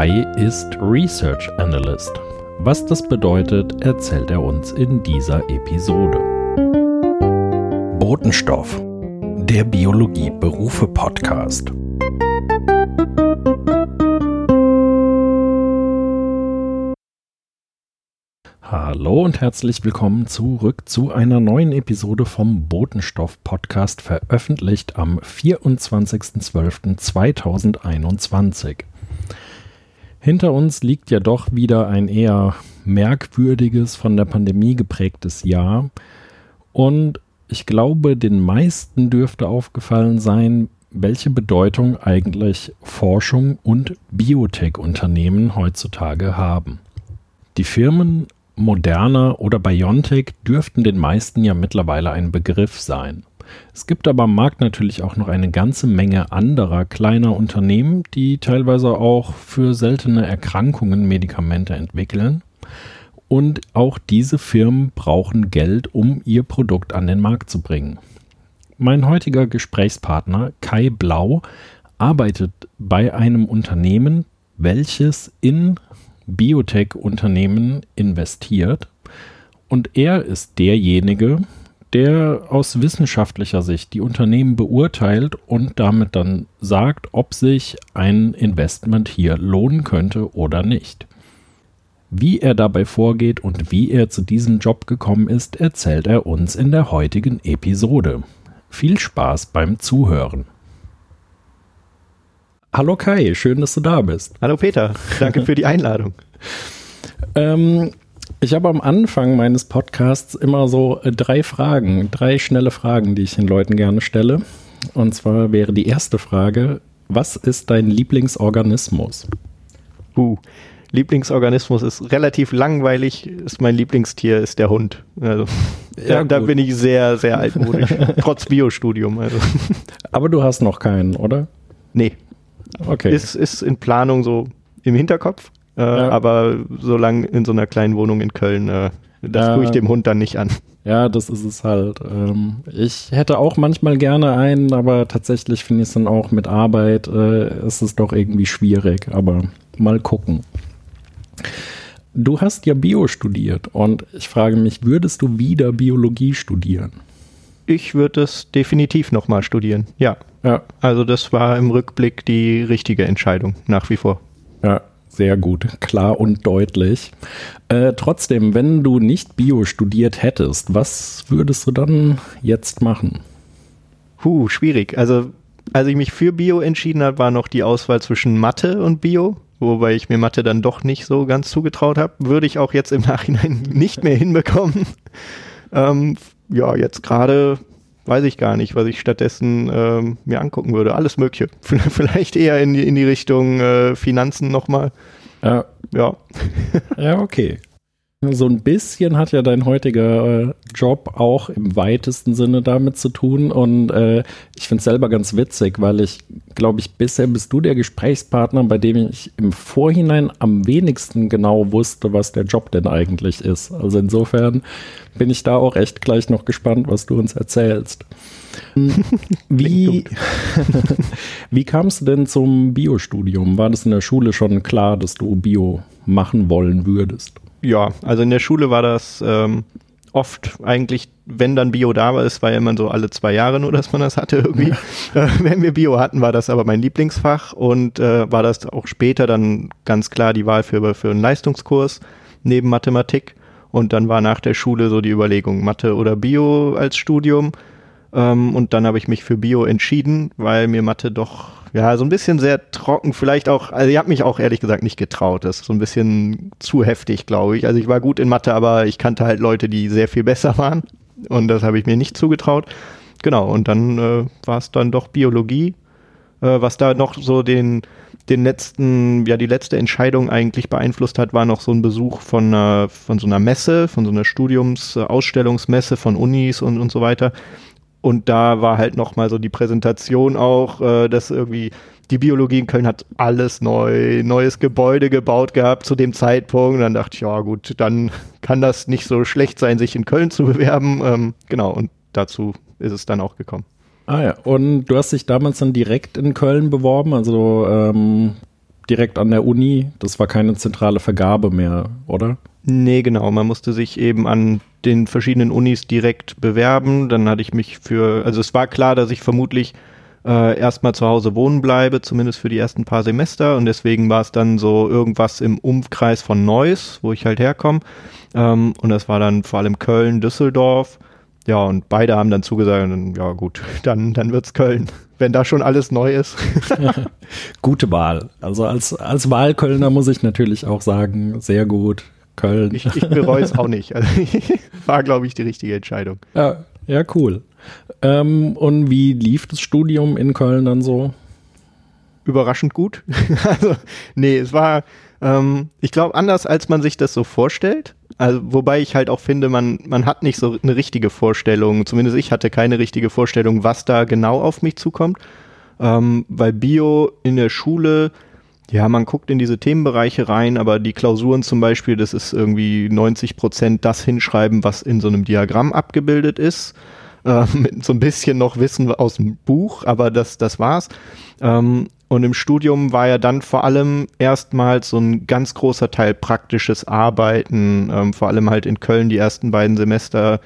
Kai ist Research Analyst. Was das bedeutet, erzählt er uns in dieser Episode. Botenstoff, der Biologie-Berufe-Podcast. Hallo und herzlich willkommen zurück zu einer neuen Episode vom Botenstoff Podcast, veröffentlicht am 24.12.2021. Hinter uns liegt ja doch wieder ein eher merkwürdiges, von der Pandemie geprägtes Jahr. Und ich glaube, den meisten dürfte aufgefallen sein, welche Bedeutung eigentlich Forschung und Biotech-Unternehmen heutzutage haben. Die Firmen Moderna oder BioNTech dürften den meisten ja mittlerweile ein Begriff sein. Es gibt aber am Markt natürlich auch noch eine ganze Menge anderer kleiner Unternehmen, die teilweise auch für seltene Erkrankungen Medikamente entwickeln. Und auch diese Firmen brauchen Geld, um ihr Produkt an den Markt zu bringen. Mein heutiger Gesprächspartner Kai Blau arbeitet bei einem Unternehmen, welches in Biotech-Unternehmen investiert. Und er ist derjenige, der aus wissenschaftlicher Sicht die Unternehmen beurteilt und damit dann sagt, ob sich ein Investment hier lohnen könnte oder nicht. Wie er dabei vorgeht und wie er zu diesem Job gekommen ist, erzählt er uns in der heutigen Episode. Viel Spaß beim Zuhören. Hallo Kai, schön, dass du da bist. Hallo Peter, danke für die Einladung. ähm, ich habe am Anfang meines Podcasts immer so äh, drei Fragen, drei schnelle Fragen, die ich den Leuten gerne stelle. Und zwar wäre die erste Frage, was ist dein Lieblingsorganismus? Uh, Lieblingsorganismus ist relativ langweilig, ist mein Lieblingstier ist der Hund. Also ja, da, da, bin ich sehr, sehr altmodisch, trotz Biostudium. Also. Aber du hast noch keinen, oder? Nee, Okay. Ist, ist in Planung so im Hinterkopf, äh, ja. aber so lange in so einer kleinen Wohnung in Köln, äh, das ja. tue ich dem Hund dann nicht an. Ja, das ist es halt. Ähm, ich hätte auch manchmal gerne einen, aber tatsächlich finde ich es dann auch mit Arbeit, äh, ist es doch irgendwie schwierig. Aber mal gucken. Du hast ja Bio studiert und ich frage mich, würdest du wieder Biologie studieren? Ich würde es definitiv nochmal studieren, ja. Ja. Also das war im Rückblick die richtige Entscheidung, nach wie vor. Ja, sehr gut, klar und deutlich. Äh, trotzdem, wenn du nicht Bio studiert hättest, was würdest du dann jetzt machen? Puh, schwierig. Also, als ich mich für Bio entschieden habe, war noch die Auswahl zwischen Mathe und Bio, wobei ich mir Mathe dann doch nicht so ganz zugetraut habe. Würde ich auch jetzt im Nachhinein nicht mehr hinbekommen. Ähm, ja, jetzt gerade weiß ich gar nicht, was ich stattdessen ähm, mir angucken würde. Alles Mögliche. Vielleicht eher in die, in die Richtung äh, Finanzen nochmal. Ja. Ja. ja, okay. So ein bisschen hat ja dein heutiger äh, Job auch im weitesten Sinne damit zu tun. Und äh, ich finde es selber ganz witzig, weil ich, glaube ich, bisher bist du der Gesprächspartner, bei dem ich im Vorhinein am wenigsten genau wusste, was der Job denn eigentlich ist. Also insofern bin ich da auch echt gleich noch gespannt, was du uns erzählst. Wie, wie kamst du denn zum Biostudium? War das in der Schule schon klar, dass du Bio machen wollen würdest? Ja, also in der Schule war das ähm, oft eigentlich, wenn dann Bio da war, es war ja immer so alle zwei Jahre nur, dass man das hatte irgendwie. äh, wenn wir Bio hatten, war das aber mein Lieblingsfach und äh, war das auch später dann ganz klar die Wahl für, für einen Leistungskurs neben Mathematik. Und dann war nach der Schule so die Überlegung, Mathe oder Bio als Studium. Ähm, und dann habe ich mich für Bio entschieden, weil mir Mathe doch ja, so ein bisschen sehr trocken, vielleicht auch, also ich habe mich auch ehrlich gesagt nicht getraut. Das ist so ein bisschen zu heftig, glaube ich. Also ich war gut in Mathe, aber ich kannte halt Leute, die sehr viel besser waren. Und das habe ich mir nicht zugetraut. Genau, und dann äh, war es dann doch Biologie, äh, was da noch so den, den letzten, ja, die letzte Entscheidung eigentlich beeinflusst hat, war noch so ein Besuch von, äh, von so einer Messe, von so einer Studiums-Ausstellungsmesse von Unis und, und so weiter. Und da war halt nochmal so die Präsentation auch, äh, dass irgendwie die Biologie in Köln hat alles neu, neues Gebäude gebaut gehabt zu dem Zeitpunkt. Und dann dachte ich, ja gut, dann kann das nicht so schlecht sein, sich in Köln zu bewerben. Ähm, genau, und dazu ist es dann auch gekommen. Ah ja, und du hast dich damals dann direkt in Köln beworben, also ähm, direkt an der Uni. Das war keine zentrale Vergabe mehr, oder? Nee, genau. Man musste sich eben an den verschiedenen Unis direkt bewerben. Dann hatte ich mich für, also es war klar, dass ich vermutlich äh, erstmal zu Hause wohnen bleibe, zumindest für die ersten paar Semester. Und deswegen war es dann so irgendwas im Umkreis von Neuss, wo ich halt herkomme. Ähm, und das war dann vor allem Köln, Düsseldorf. Ja, und beide haben dann zugesagt, ja gut, dann, dann wird's Köln, wenn da schon alles neu ist. Gute Wahl. Also als, als Wahlkölner muss ich natürlich auch sagen, sehr gut. Köln. Ich, ich bereue es auch nicht. Also, war, glaube ich, die richtige Entscheidung. Ja, ja cool. Ähm, und wie lief das Studium in Köln dann so? Überraschend gut. also, nee, es war, ähm, ich glaube, anders als man sich das so vorstellt. Also, wobei ich halt auch finde, man, man hat nicht so eine richtige Vorstellung, zumindest ich hatte keine richtige Vorstellung, was da genau auf mich zukommt. Ähm, weil Bio in der Schule ja, man guckt in diese Themenbereiche rein, aber die Klausuren zum Beispiel, das ist irgendwie 90 Prozent das hinschreiben, was in so einem Diagramm abgebildet ist. Äh, mit so ein bisschen noch Wissen aus dem Buch, aber das, das war's. Ähm, und im Studium war ja dann vor allem erstmals so ein ganz großer Teil praktisches Arbeiten, ähm, vor allem halt in Köln die ersten beiden Semester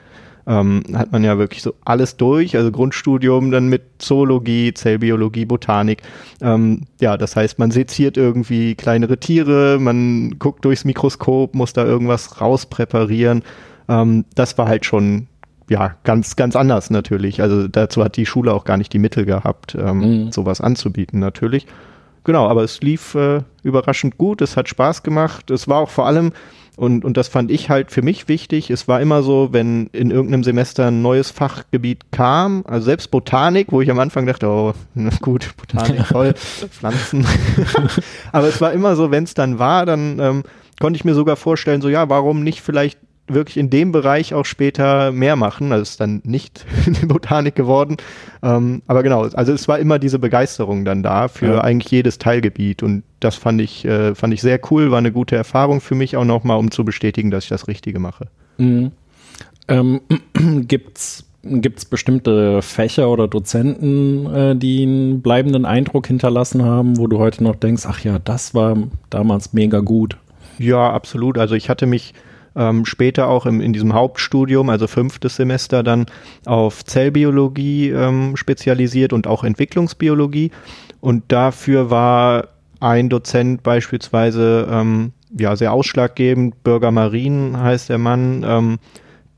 ähm, hat man ja wirklich so alles durch, also Grundstudium dann mit Zoologie, Zellbiologie, Botanik. Ähm, ja, das heißt, man seziert irgendwie kleinere Tiere, man guckt durchs Mikroskop, muss da irgendwas rauspräparieren. Ähm, das war halt schon ja, ganz, ganz anders natürlich. Also dazu hat die Schule auch gar nicht die Mittel gehabt, ähm, mhm. sowas anzubieten natürlich. Genau, aber es lief äh, überraschend gut, es hat Spaß gemacht. Es war auch vor allem, und, und das fand ich halt für mich wichtig. Es war immer so, wenn in irgendeinem Semester ein neues Fachgebiet kam, also selbst Botanik, wo ich am Anfang dachte, oh, na gut, Botanik, toll, Pflanzen. Aber es war immer so, wenn es dann war, dann ähm, konnte ich mir sogar vorstellen, so ja, warum nicht vielleicht wirklich in dem Bereich auch später mehr machen. Also ist dann nicht in der Botanik geworden. Ähm, aber genau, also es war immer diese Begeisterung dann da für ja. eigentlich jedes Teilgebiet und das fand ich, äh, fand ich sehr cool, war eine gute Erfahrung für mich auch nochmal, um zu bestätigen, dass ich das Richtige mache. Mhm. Ähm, gibt's Gibt es bestimmte Fächer oder Dozenten, äh, die einen bleibenden Eindruck hinterlassen haben, wo du heute noch denkst, ach ja, das war damals mega gut? Ja, absolut. Also ich hatte mich ähm, später auch im, in diesem Hauptstudium, also fünftes Semester, dann auf Zellbiologie ähm, spezialisiert und auch Entwicklungsbiologie. Und dafür war ein Dozent beispielsweise ähm, ja sehr ausschlaggebend, Bürger Marien heißt der Mann, ähm,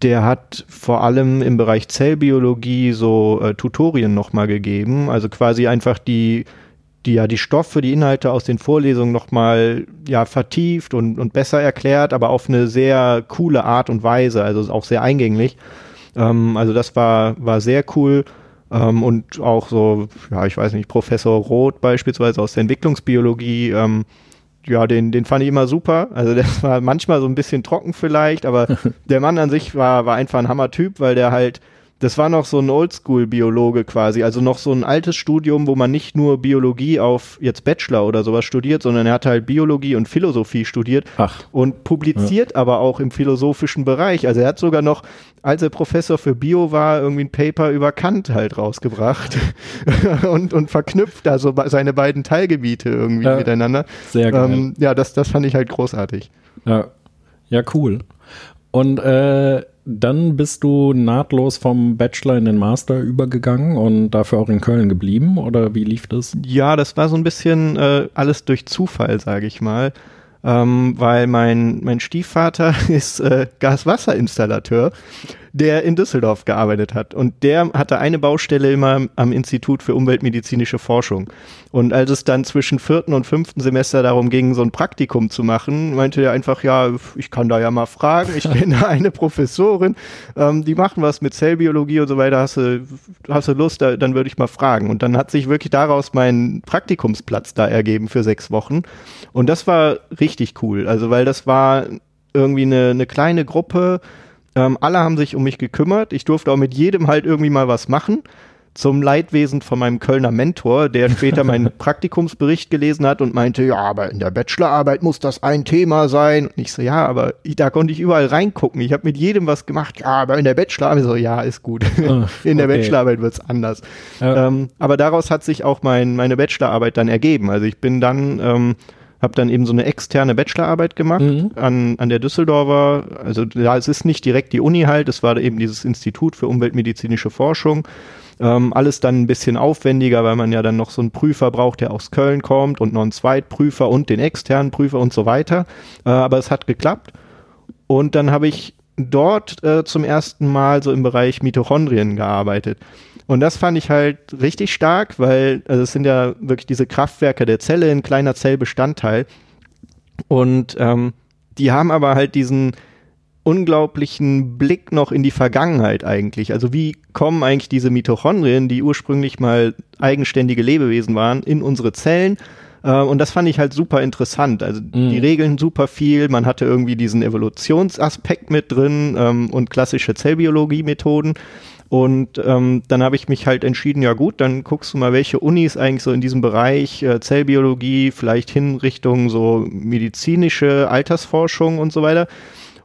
der hat vor allem im Bereich Zellbiologie so äh, Tutorien nochmal gegeben, also quasi einfach die die ja die Stoffe, die Inhalte aus den Vorlesungen nochmal ja vertieft und, und besser erklärt, aber auf eine sehr coole Art und Weise, also auch sehr eingänglich. Ähm, also das war, war sehr cool. Ähm, und auch so, ja, ich weiß nicht, Professor Roth beispielsweise aus der Entwicklungsbiologie, ähm, ja, den, den fand ich immer super. Also das war manchmal so ein bisschen trocken vielleicht, aber der Mann an sich war, war einfach ein Hammer-Typ, weil der halt das war noch so ein Oldschool-Biologe quasi, also noch so ein altes Studium, wo man nicht nur Biologie auf jetzt Bachelor oder sowas studiert, sondern er hat halt Biologie und Philosophie studiert Ach. und publiziert ja. aber auch im philosophischen Bereich. Also er hat sogar noch, als er Professor für Bio war, irgendwie ein Paper über Kant halt rausgebracht und, und verknüpft also seine beiden Teilgebiete irgendwie ja. miteinander. Sehr geil. Ähm, ja, das, das fand ich halt großartig. Ja, ja cool. Und äh, dann bist du nahtlos vom Bachelor in den Master übergegangen und dafür auch in Köln geblieben oder wie lief das? Ja, das war so ein bisschen äh, alles durch Zufall, sage ich mal. Ähm, weil mein, mein Stiefvater ist äh, Gaswasserinstallateur der in Düsseldorf gearbeitet hat. Und der hatte eine Baustelle immer am Institut für umweltmedizinische Forschung. Und als es dann zwischen vierten und fünften Semester darum ging, so ein Praktikum zu machen, meinte er einfach, ja, ich kann da ja mal fragen. Ich kenne eine Professorin, ähm, die machen was mit Zellbiologie und so weiter. Hast du, hast du Lust? Da, dann würde ich mal fragen. Und dann hat sich wirklich daraus mein Praktikumsplatz da ergeben für sechs Wochen. Und das war richtig cool. Also, weil das war irgendwie eine, eine kleine Gruppe, ähm, alle haben sich um mich gekümmert. Ich durfte auch mit jedem halt irgendwie mal was machen. zum Leidwesen von meinem Kölner Mentor, der später meinen Praktikumsbericht gelesen hat und meinte, ja, aber in der Bachelorarbeit muss das ein Thema sein. Und ich so, ja, aber ich, da konnte ich überall reingucken. Ich habe mit jedem was gemacht. Ja, aber in der Bachelorarbeit so, ja, ist gut. Oh, in der okay. Bachelorarbeit wird's anders. Ja. Ähm, aber daraus hat sich auch mein, meine Bachelorarbeit dann ergeben. Also ich bin dann ähm, habe dann eben so eine externe Bachelorarbeit gemacht mhm. an, an der Düsseldorfer, also ja, es ist nicht direkt die Uni halt, es war eben dieses Institut für umweltmedizinische Forschung ähm, alles dann ein bisschen aufwendiger, weil man ja dann noch so einen Prüfer braucht, der aus Köln kommt und noch einen Zweitprüfer und den externen Prüfer und so weiter. Äh, aber es hat geklappt. Und dann habe ich dort äh, zum ersten Mal so im Bereich Mitochondrien gearbeitet. Und das fand ich halt richtig stark, weil also es sind ja wirklich diese Kraftwerke der Zelle, ein kleiner Zellbestandteil. Und ähm, die haben aber halt diesen unglaublichen Blick noch in die Vergangenheit eigentlich. Also wie kommen eigentlich diese Mitochondrien, die ursprünglich mal eigenständige Lebewesen waren, in unsere Zellen? Äh, und das fand ich halt super interessant. Also mhm. die regeln super viel. Man hatte irgendwie diesen Evolutionsaspekt mit drin ähm, und klassische Zellbiologie-Methoden. Und ähm, dann habe ich mich halt entschieden, ja gut, dann guckst du mal, welche Unis eigentlich so in diesem Bereich äh, Zellbiologie, vielleicht hin Richtung so medizinische Altersforschung und so weiter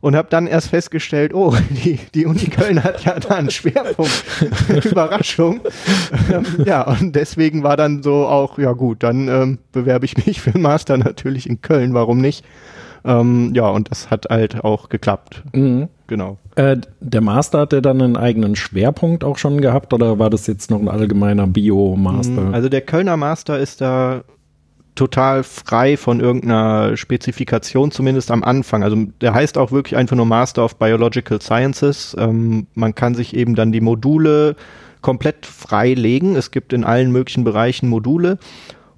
und habe dann erst festgestellt, oh, die, die Uni Köln hat ja da einen Schwerpunkt. Überraschung. Ähm, ja, und deswegen war dann so auch, ja gut, dann ähm, bewerbe ich mich für einen Master natürlich in Köln, warum nicht? Ähm, ja, und das hat halt auch geklappt. Mhm. Genau. Äh, der Master hat der dann einen eigenen Schwerpunkt auch schon gehabt oder war das jetzt noch ein allgemeiner Bio-Master? Also der Kölner Master ist da total frei von irgendeiner Spezifikation, zumindest am Anfang. Also der heißt auch wirklich einfach nur Master of Biological Sciences. Ähm, man kann sich eben dann die Module komplett freilegen. Es gibt in allen möglichen Bereichen Module.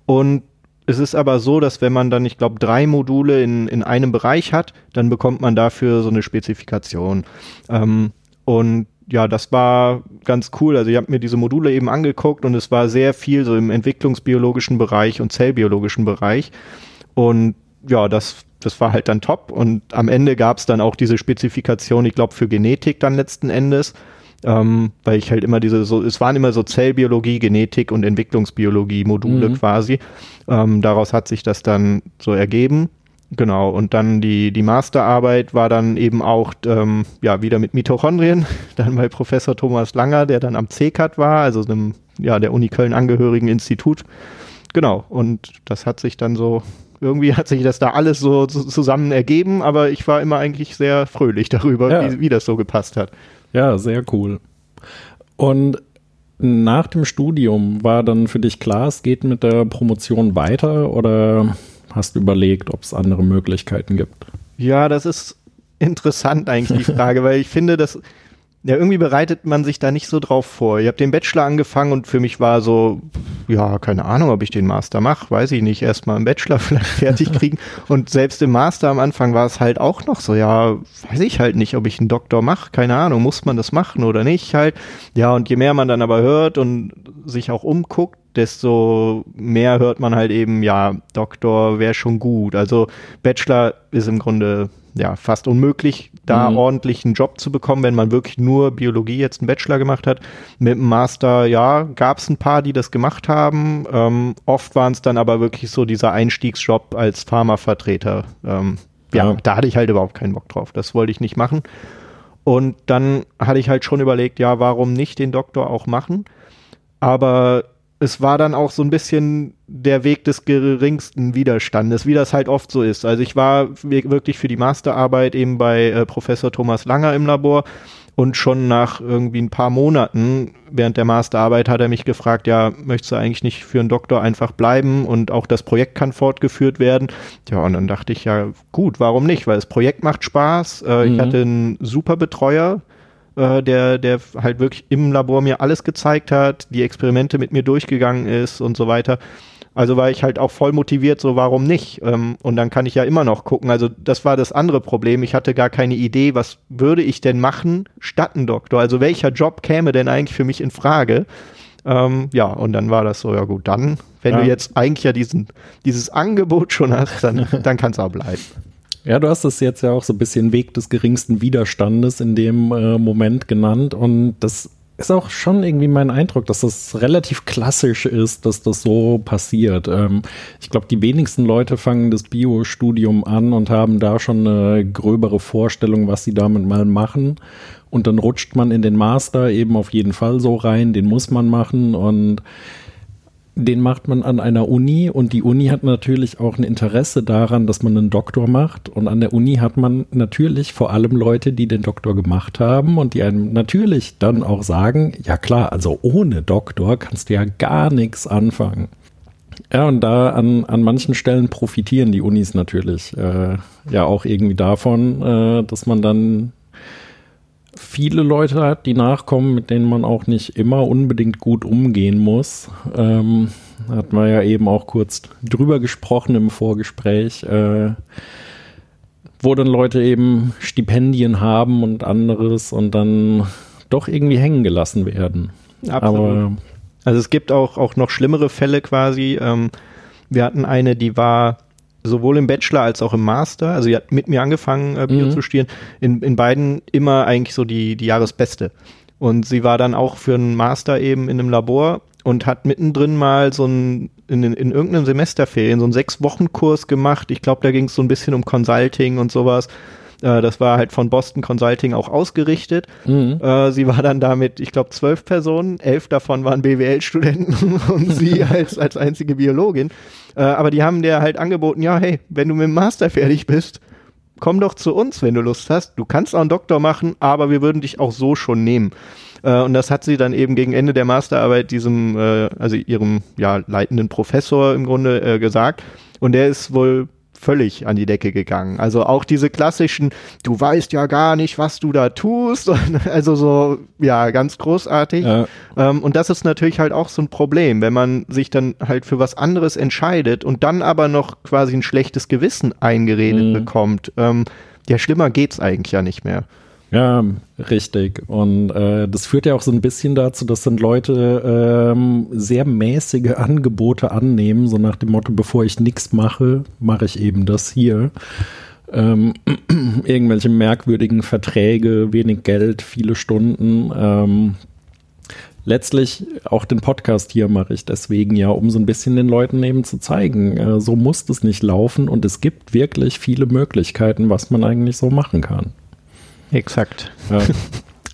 Und es ist aber so, dass wenn man dann, ich glaube, drei Module in, in einem Bereich hat, dann bekommt man dafür so eine Spezifikation. Ähm, und ja, das war ganz cool. Also ich habe mir diese Module eben angeguckt und es war sehr viel so im entwicklungsbiologischen Bereich und zellbiologischen Bereich. Und ja, das, das war halt dann top. Und am Ende gab es dann auch diese Spezifikation, ich glaube, für Genetik dann letzten Endes. Ähm, weil ich halt immer diese, so, es waren immer so Zellbiologie, Genetik und Entwicklungsbiologie Module mhm. quasi. Ähm, daraus hat sich das dann so ergeben. Genau, und dann die, die Masterarbeit war dann eben auch ähm, ja, wieder mit Mitochondrien, dann bei Professor Thomas Langer, der dann am CCAT war, also einem ja, der Uni Köln angehörigen Institut. Genau, und das hat sich dann so, irgendwie hat sich das da alles so, so zusammen ergeben, aber ich war immer eigentlich sehr fröhlich darüber, ja. wie, wie das so gepasst hat. Ja, sehr cool. Und nach dem Studium war dann für dich klar, es geht mit der Promotion weiter oder hast du überlegt, ob es andere Möglichkeiten gibt? Ja, das ist interessant eigentlich die Frage, weil ich finde, dass ja, irgendwie bereitet man sich da nicht so drauf vor. Ich habe den Bachelor angefangen und für mich war so, ja, keine Ahnung, ob ich den Master mache, weiß ich nicht. Erstmal im Bachelor vielleicht fertig kriegen. und selbst im Master am Anfang war es halt auch noch so, ja, weiß ich halt nicht, ob ich einen Doktor mache, keine Ahnung, muss man das machen oder nicht halt. Ja, und je mehr man dann aber hört und sich auch umguckt, desto mehr hört man halt eben, ja, Doktor wäre schon gut. Also Bachelor ist im Grunde ja fast unmöglich, da mhm. ordentlich einen Job zu bekommen, wenn man wirklich nur Biologie jetzt einen Bachelor gemacht hat. Mit dem Master, ja, gab es ein paar, die das gemacht haben. Ähm, oft waren es dann aber wirklich so dieser Einstiegsjob als Pharmavertreter. Ähm, ja, ja, da hatte ich halt überhaupt keinen Bock drauf. Das wollte ich nicht machen. Und dann hatte ich halt schon überlegt, ja, warum nicht den Doktor auch machen? Aber es war dann auch so ein bisschen der Weg des geringsten Widerstandes, wie das halt oft so ist. Also ich war wirklich für die Masterarbeit eben bei äh, Professor Thomas Langer im Labor und schon nach irgendwie ein paar Monaten während der Masterarbeit hat er mich gefragt, ja, möchtest du eigentlich nicht für einen Doktor einfach bleiben und auch das Projekt kann fortgeführt werden? Ja, und dann dachte ich, ja, gut, warum nicht? Weil das Projekt macht Spaß. Äh, mhm. Ich hatte einen super Betreuer, äh, der, der halt wirklich im Labor mir alles gezeigt hat, die Experimente mit mir durchgegangen ist und so weiter. Also war ich halt auch voll motiviert, so warum nicht? Ähm, und dann kann ich ja immer noch gucken. Also das war das andere Problem. Ich hatte gar keine Idee, was würde ich denn machen statt ein Doktor? Also welcher Job käme denn eigentlich für mich in Frage? Ähm, ja, und dann war das so, ja gut, dann, wenn ja. du jetzt eigentlich ja diesen, dieses Angebot schon hast, dann, dann kann es auch bleiben. Ja, du hast es jetzt ja auch so ein bisschen Weg des geringsten Widerstandes in dem äh, Moment genannt und das ist auch schon irgendwie mein Eindruck, dass das relativ klassisch ist, dass das so passiert. Ähm, ich glaube, die wenigsten Leute fangen das Bio-Studium an und haben da schon eine gröbere Vorstellung, was sie damit mal machen. Und dann rutscht man in den Master eben auf jeden Fall so rein, den muss man machen und den macht man an einer Uni und die Uni hat natürlich auch ein Interesse daran, dass man einen Doktor macht. Und an der Uni hat man natürlich vor allem Leute, die den Doktor gemacht haben und die einem natürlich dann auch sagen, ja klar, also ohne Doktor kannst du ja gar nichts anfangen. Ja, und da an, an manchen Stellen profitieren die Unis natürlich äh, ja auch irgendwie davon, äh, dass man dann viele Leute hat, die nachkommen, mit denen man auch nicht immer unbedingt gut umgehen muss. Ähm, hat man ja eben auch kurz drüber gesprochen im Vorgespräch, äh, wo dann Leute eben Stipendien haben und anderes und dann doch irgendwie hängen gelassen werden. Absolut. Aber also es gibt auch, auch noch schlimmere Fälle quasi. Ähm, wir hatten eine, die war sowohl im Bachelor als auch im Master, also sie hat mit mir angefangen, äh, Bio mhm. zu studieren, in, in beiden immer eigentlich so die, die Jahresbeste. Und sie war dann auch für einen Master eben in einem Labor und hat mittendrin mal so ein, in, in irgendeinem Semesterferien so einen Sechs-Wochen-Kurs gemacht. Ich glaube, da ging es so ein bisschen um Consulting und sowas. Äh, das war halt von Boston Consulting auch ausgerichtet. Mhm. Äh, sie war dann damit, ich glaube, zwölf Personen, elf davon waren BWL-Studenten und sie als, als einzige Biologin. Äh, aber die haben dir halt angeboten, ja, hey, wenn du mit dem Master fertig bist, komm doch zu uns, wenn du Lust hast. Du kannst auch einen Doktor machen, aber wir würden dich auch so schon nehmen. Äh, und das hat sie dann eben gegen Ende der Masterarbeit diesem, äh, also ihrem ja, leitenden Professor im Grunde äh, gesagt. Und der ist wohl völlig an die Decke gegangen. Also auch diese klassischen, du weißt ja gar nicht, was du da tust. also so, ja, ganz großartig. Ja. Ähm, und das ist natürlich halt auch so ein Problem, wenn man sich dann halt für was anderes entscheidet und dann aber noch quasi ein schlechtes Gewissen eingeredet mhm. bekommt. Ähm, ja, schlimmer geht's eigentlich ja nicht mehr. Ja, richtig. Und äh, das führt ja auch so ein bisschen dazu, dass dann Leute ähm, sehr mäßige Angebote annehmen, so nach dem Motto, bevor ich nichts mache, mache ich eben das hier. Ähm, irgendwelche merkwürdigen Verträge, wenig Geld, viele Stunden. Ähm, letztlich auch den Podcast hier mache ich deswegen ja, um so ein bisschen den Leuten eben zu zeigen, äh, so muss es nicht laufen und es gibt wirklich viele Möglichkeiten, was man eigentlich so machen kann. Exakt. Ja.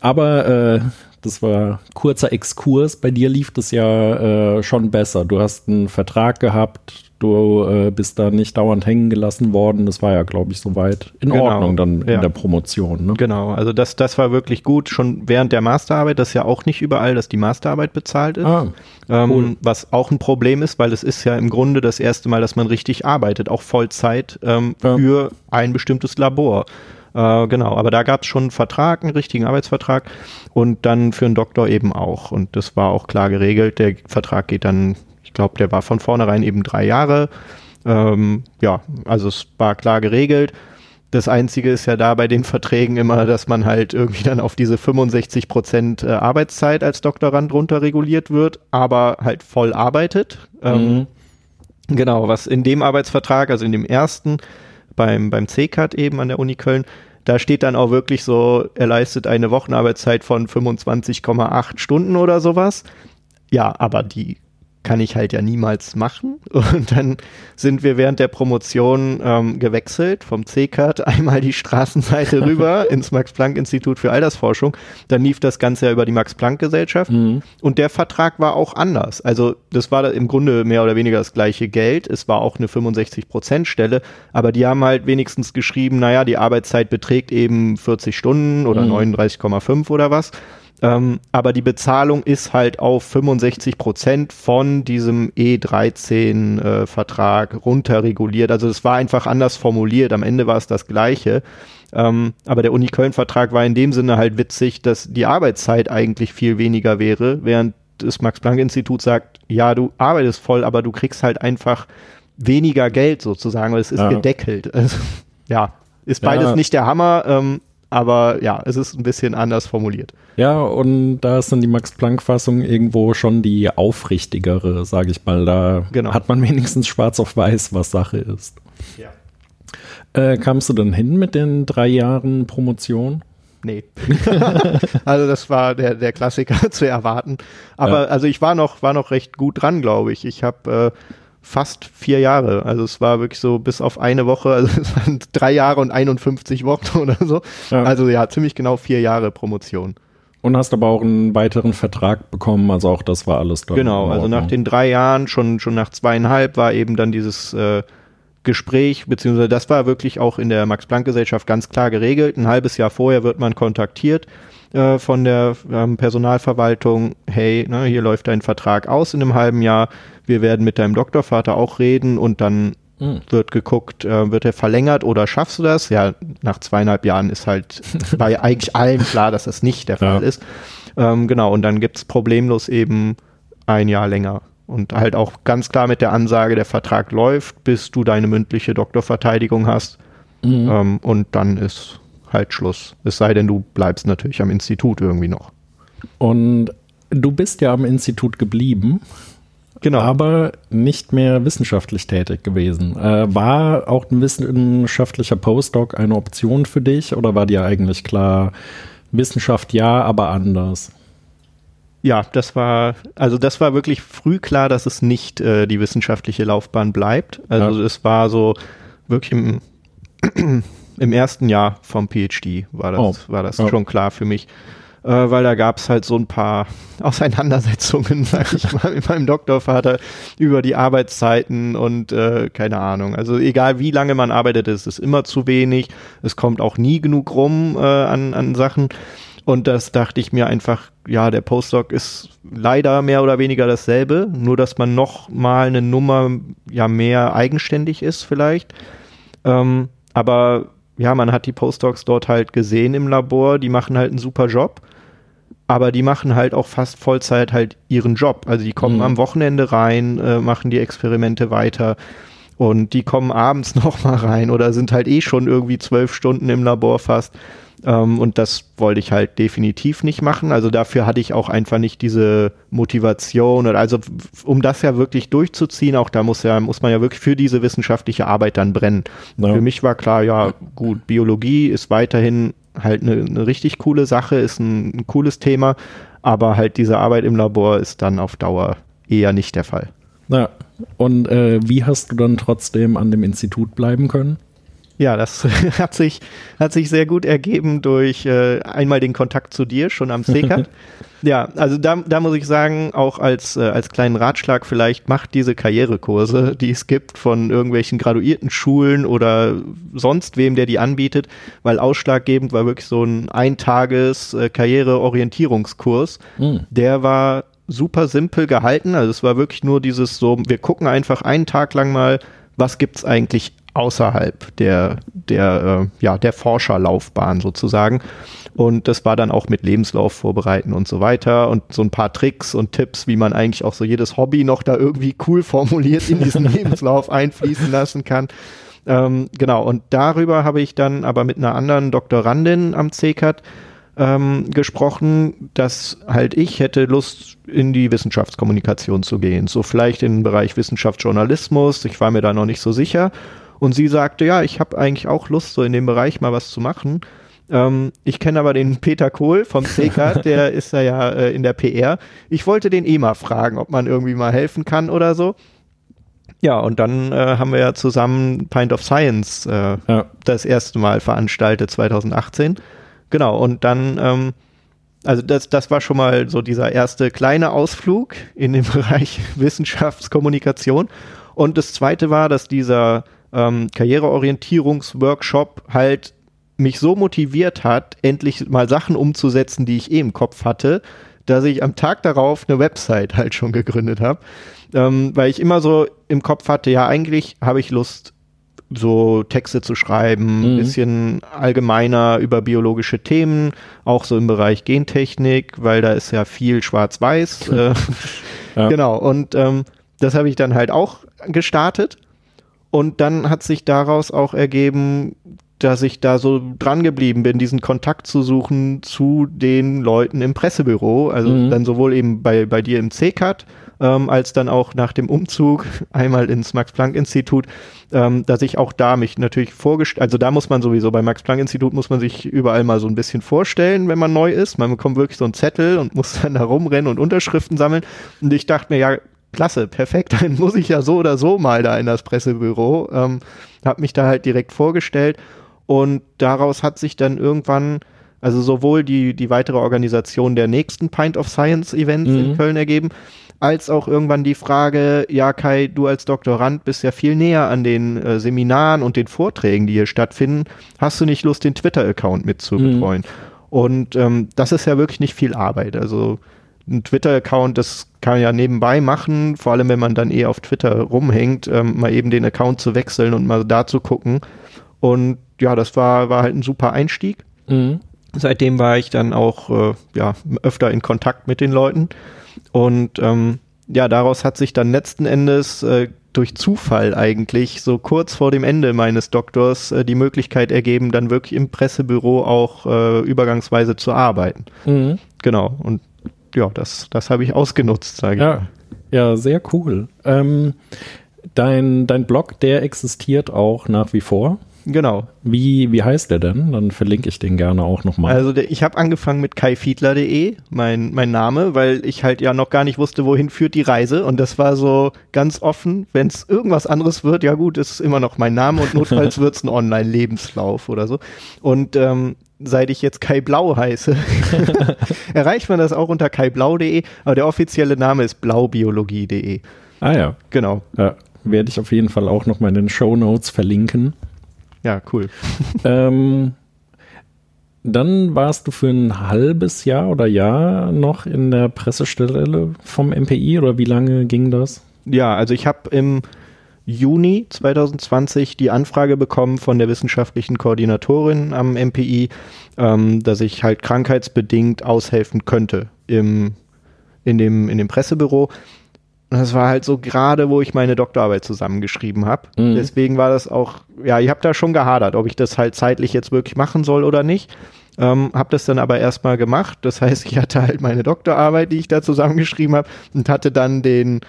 Aber äh, das war kurzer Exkurs. Bei dir lief das ja äh, schon besser. Du hast einen Vertrag gehabt, du äh, bist da nicht dauernd hängen gelassen worden. Das war ja, glaube ich, soweit in genau. Ordnung dann ja. in der Promotion. Ne? Genau, also das, das war wirklich gut. Schon während der Masterarbeit, das ist ja auch nicht überall, dass die Masterarbeit bezahlt ist. Ah, ähm, cool. Was auch ein Problem ist, weil es ist ja im Grunde das erste Mal, dass man richtig arbeitet, auch Vollzeit ähm, ja. für ein bestimmtes Labor. Äh, genau, aber da gab es schon einen Vertrag, einen richtigen Arbeitsvertrag und dann für einen Doktor eben auch. Und das war auch klar geregelt. Der Vertrag geht dann, ich glaube, der war von vornherein eben drei Jahre. Ähm, ja, also es war klar geregelt. Das Einzige ist ja da bei den Verträgen immer, dass man halt irgendwie dann auf diese 65 Prozent äh, Arbeitszeit als Doktorand runter reguliert wird, aber halt voll arbeitet. Ähm, mhm. Genau, was in dem Arbeitsvertrag, also in dem ersten, beim, beim CCAT eben an der Uni Köln, da steht dann auch wirklich so, er leistet eine Wochenarbeitszeit von 25,8 Stunden oder sowas. Ja, aber die kann ich halt ja niemals machen. Und dann sind wir während der Promotion ähm, gewechselt vom CCAT einmal die Straßenseite rüber ins Max-Planck-Institut für Altersforschung. Dann lief das Ganze ja über die Max-Planck-Gesellschaft. Mhm. Und der Vertrag war auch anders. Also das war im Grunde mehr oder weniger das gleiche Geld. Es war auch eine 65-Prozent-Stelle. Aber die haben halt wenigstens geschrieben, naja, die Arbeitszeit beträgt eben 40 Stunden oder mhm. 39,5 oder was. Ähm, aber die Bezahlung ist halt auf 65 Prozent von diesem E13-Vertrag äh, runterreguliert. Also es war einfach anders formuliert. Am Ende war es das Gleiche. Ähm, aber der Uni-Köln-Vertrag war in dem Sinne halt witzig, dass die Arbeitszeit eigentlich viel weniger wäre, während das Max-Planck-Institut sagt, ja, du arbeitest voll, aber du kriegst halt einfach weniger Geld sozusagen, weil es ist ja. gedeckelt. Also, ja, ist beides ja. nicht der Hammer, ähm, aber ja, es ist ein bisschen anders formuliert. Ja, und da ist dann die Max-Planck-Fassung irgendwo schon die aufrichtigere, sage ich mal. Da genau. hat man wenigstens schwarz auf weiß, was Sache ist. Ja. Äh, kamst du dann hin mit den drei Jahren Promotion? nee. also das war der, der Klassiker zu erwarten. Aber ja. also ich war noch, war noch recht gut dran, glaube ich. Ich habe äh, fast vier Jahre. Also es war wirklich so bis auf eine Woche, also es waren drei Jahre und 51 Wochen oder so. Ja. Also ja, ziemlich genau vier Jahre Promotion. Und hast aber auch einen weiteren Vertrag bekommen, also auch das war alles dann. Genau, also nach den drei Jahren, schon, schon nach zweieinhalb war eben dann dieses äh, Gespräch, beziehungsweise das war wirklich auch in der Max-Planck-Gesellschaft ganz klar geregelt. Ein halbes Jahr vorher wird man kontaktiert äh, von der ähm, Personalverwaltung, hey, ne, hier läuft dein Vertrag aus in einem halben Jahr, wir werden mit deinem Doktorvater auch reden und dann mhm. wird geguckt, äh, wird er verlängert oder schaffst du das? Ja, nach zweieinhalb Jahren ist halt bei eigentlich allen klar, dass das nicht der Fall ja. ist. Ähm, genau, und dann gibt's problemlos eben ein Jahr länger. Und halt auch ganz klar mit der Ansage, der Vertrag läuft, bis du deine mündliche Doktorverteidigung hast. Mhm. Ähm, und dann ist halt Schluss. Es sei denn, du bleibst natürlich am Institut irgendwie noch. Und du bist ja am Institut geblieben. Genau. Aber nicht mehr wissenschaftlich tätig gewesen. Äh, war auch ein wissenschaftlicher Postdoc eine Option für dich oder war dir eigentlich klar, Wissenschaft ja, aber anders? Ja, das war, also das war wirklich früh klar, dass es nicht äh, die wissenschaftliche Laufbahn bleibt. Also ja. es war so wirklich im, im ersten Jahr vom PhD war das, oh. war das ja. schon klar für mich. Äh, weil da gab es halt so ein paar Auseinandersetzungen, sag ich mal, mit meinem Doktorvater über die Arbeitszeiten und äh, keine Ahnung. Also egal wie lange man arbeitet, es ist immer zu wenig. Es kommt auch nie genug rum äh, an, an Sachen. Und das dachte ich mir einfach, ja, der Postdoc ist leider mehr oder weniger dasselbe, nur dass man noch mal eine Nummer ja mehr eigenständig ist vielleicht. Ähm, aber ja, man hat die Postdocs dort halt gesehen im Labor, die machen halt einen super Job, aber die machen halt auch fast Vollzeit halt ihren Job. Also die kommen mhm. am Wochenende rein, äh, machen die Experimente weiter und die kommen abends noch mal rein oder sind halt eh schon irgendwie zwölf Stunden im Labor fast. Ähm, und das wollte ich halt definitiv nicht machen. Also dafür hatte ich auch einfach nicht diese Motivation. Also um das ja wirklich durchzuziehen, auch da muss ja, muss man ja wirklich für diese wissenschaftliche Arbeit dann brennen. Ja. Für mich war klar, ja, gut, Biologie ist weiterhin halt eine, eine richtig coole Sache, ist ein, ein cooles Thema, aber halt diese Arbeit im Labor ist dann auf Dauer eher nicht der Fall. Ja, und äh, wie hast du dann trotzdem an dem Institut bleiben können? Ja, das hat sich, hat sich sehr gut ergeben durch äh, einmal den Kontakt zu dir schon am CCAT. ja, also da, da muss ich sagen, auch als, äh, als kleinen Ratschlag vielleicht, macht diese Karrierekurse, die es gibt von irgendwelchen graduierten Schulen oder sonst wem, der die anbietet, weil ausschlaggebend war wirklich so ein Eintages äh, Karriereorientierungskurs. Mhm. Der war super simpel gehalten. Also es war wirklich nur dieses so, wir gucken einfach einen Tag lang mal, was gibt's eigentlich außerhalb der, der, äh, ja, der Forscherlaufbahn sozusagen. Und das war dann auch mit Lebenslauf vorbereiten und so weiter und so ein paar Tricks und Tipps, wie man eigentlich auch so jedes Hobby noch da irgendwie cool formuliert in diesen Lebenslauf einfließen lassen kann. Ähm, genau, und darüber habe ich dann aber mit einer anderen Doktorandin am CCAT ähm, gesprochen, dass halt ich hätte Lust in die Wissenschaftskommunikation zu gehen, so vielleicht in den Bereich Wissenschaftsjournalismus. Ich war mir da noch nicht so sicher und sie sagte, ja, ich habe eigentlich auch Lust, so in dem Bereich mal was zu machen. Ähm, ich kenne aber den Peter Kohl vom CK, der ist ja, ja äh, in der PR. Ich wollte den eh mal fragen, ob man irgendwie mal helfen kann oder so. Ja, und dann äh, haben wir ja zusammen Pint of Science äh, ja. das erste Mal veranstaltet, 2018. Genau, und dann, ähm, also das, das war schon mal so dieser erste kleine Ausflug in den Bereich Wissenschaftskommunikation. Und das zweite war, dass dieser ähm, Karriereorientierungsworkshop halt mich so motiviert hat, endlich mal Sachen umzusetzen, die ich eh im Kopf hatte, dass ich am Tag darauf eine Website halt schon gegründet habe, ähm, weil ich immer so im Kopf hatte, ja eigentlich habe ich Lust, so Texte zu schreiben, ein mhm. bisschen allgemeiner über biologische Themen, auch so im Bereich Gentechnik, weil da ist ja viel Schwarz-Weiß. äh, ja. Genau, und ähm, das habe ich dann halt auch gestartet und dann hat sich daraus auch ergeben, dass ich da so dran geblieben bin, diesen Kontakt zu suchen zu den Leuten im Pressebüro. Also mhm. dann sowohl eben bei, bei dir im CCAT, ähm, als dann auch nach dem Umzug einmal ins Max-Planck-Institut, ähm, dass ich auch da mich natürlich vorgestellt, also da muss man sowieso, beim Max-Planck-Institut muss man sich überall mal so ein bisschen vorstellen, wenn man neu ist. Man bekommt wirklich so einen Zettel und muss dann da rumrennen und Unterschriften sammeln. Und ich dachte mir, ja, klasse, perfekt, dann muss ich ja so oder so mal da in das Pressebüro. Ähm, hab mich da halt direkt vorgestellt und daraus hat sich dann irgendwann also sowohl die, die weitere Organisation der nächsten Pint of Science Events mhm. in Köln ergeben, als auch irgendwann die Frage, ja Kai, du als Doktorand bist ja viel näher an den äh, Seminaren und den Vorträgen, die hier stattfinden. Hast du nicht Lust, den Twitter-Account mitzubetreuen? Mhm. Und ähm, das ist ja wirklich nicht viel Arbeit. Also ein Twitter-Account, das kann man ja nebenbei machen, vor allem wenn man dann eh auf Twitter rumhängt, ähm, mal eben den Account zu wechseln und mal da zu gucken. Und ja, das war, war halt ein super Einstieg. Mhm. Seitdem war ich dann auch äh, ja, öfter in Kontakt mit den Leuten. Und ähm, ja, daraus hat sich dann letzten Endes äh, durch Zufall eigentlich so kurz vor dem Ende meines Doktors äh, die Möglichkeit ergeben, dann wirklich im Pressebüro auch äh, übergangsweise zu arbeiten. Mhm. Genau. Und ja, das, das habe ich ausgenutzt, sage ich. Ja, ja, sehr cool. Ähm, dein, dein Blog, der existiert auch nach wie vor. Genau. Wie, wie heißt der denn? Dann verlinke ich den gerne auch nochmal. Also der, ich habe angefangen mit kaifiedler.de, mein, mein Name, weil ich halt ja noch gar nicht wusste, wohin führt die Reise. Und das war so ganz offen. Wenn es irgendwas anderes wird, ja gut, ist immer noch mein Name und notfalls wird es ein Online-Lebenslauf oder so. Und ähm, seit ich jetzt Kai Blau heiße, erreicht man das auch unter kaiblau.de, aber der offizielle Name ist blaubiologie.de. Ah ja. Genau. Ja, werde ich auf jeden Fall auch nochmal in den Show Notes verlinken. Ja, cool. ähm, dann warst du für ein halbes Jahr oder Jahr noch in der Pressestelle vom MPI oder wie lange ging das? Ja, also ich habe im Juni 2020 die Anfrage bekommen von der wissenschaftlichen Koordinatorin am MPI, ähm, dass ich halt krankheitsbedingt aushelfen könnte im, in, dem, in dem Pressebüro. Und das war halt so gerade, wo ich meine Doktorarbeit zusammengeschrieben habe. Mhm. Deswegen war das auch, ja, ich habe da schon gehadert, ob ich das halt zeitlich jetzt wirklich machen soll oder nicht. Ähm, habe das dann aber erstmal gemacht. Das heißt, ich hatte halt meine Doktorarbeit, die ich da zusammengeschrieben habe und hatte dann den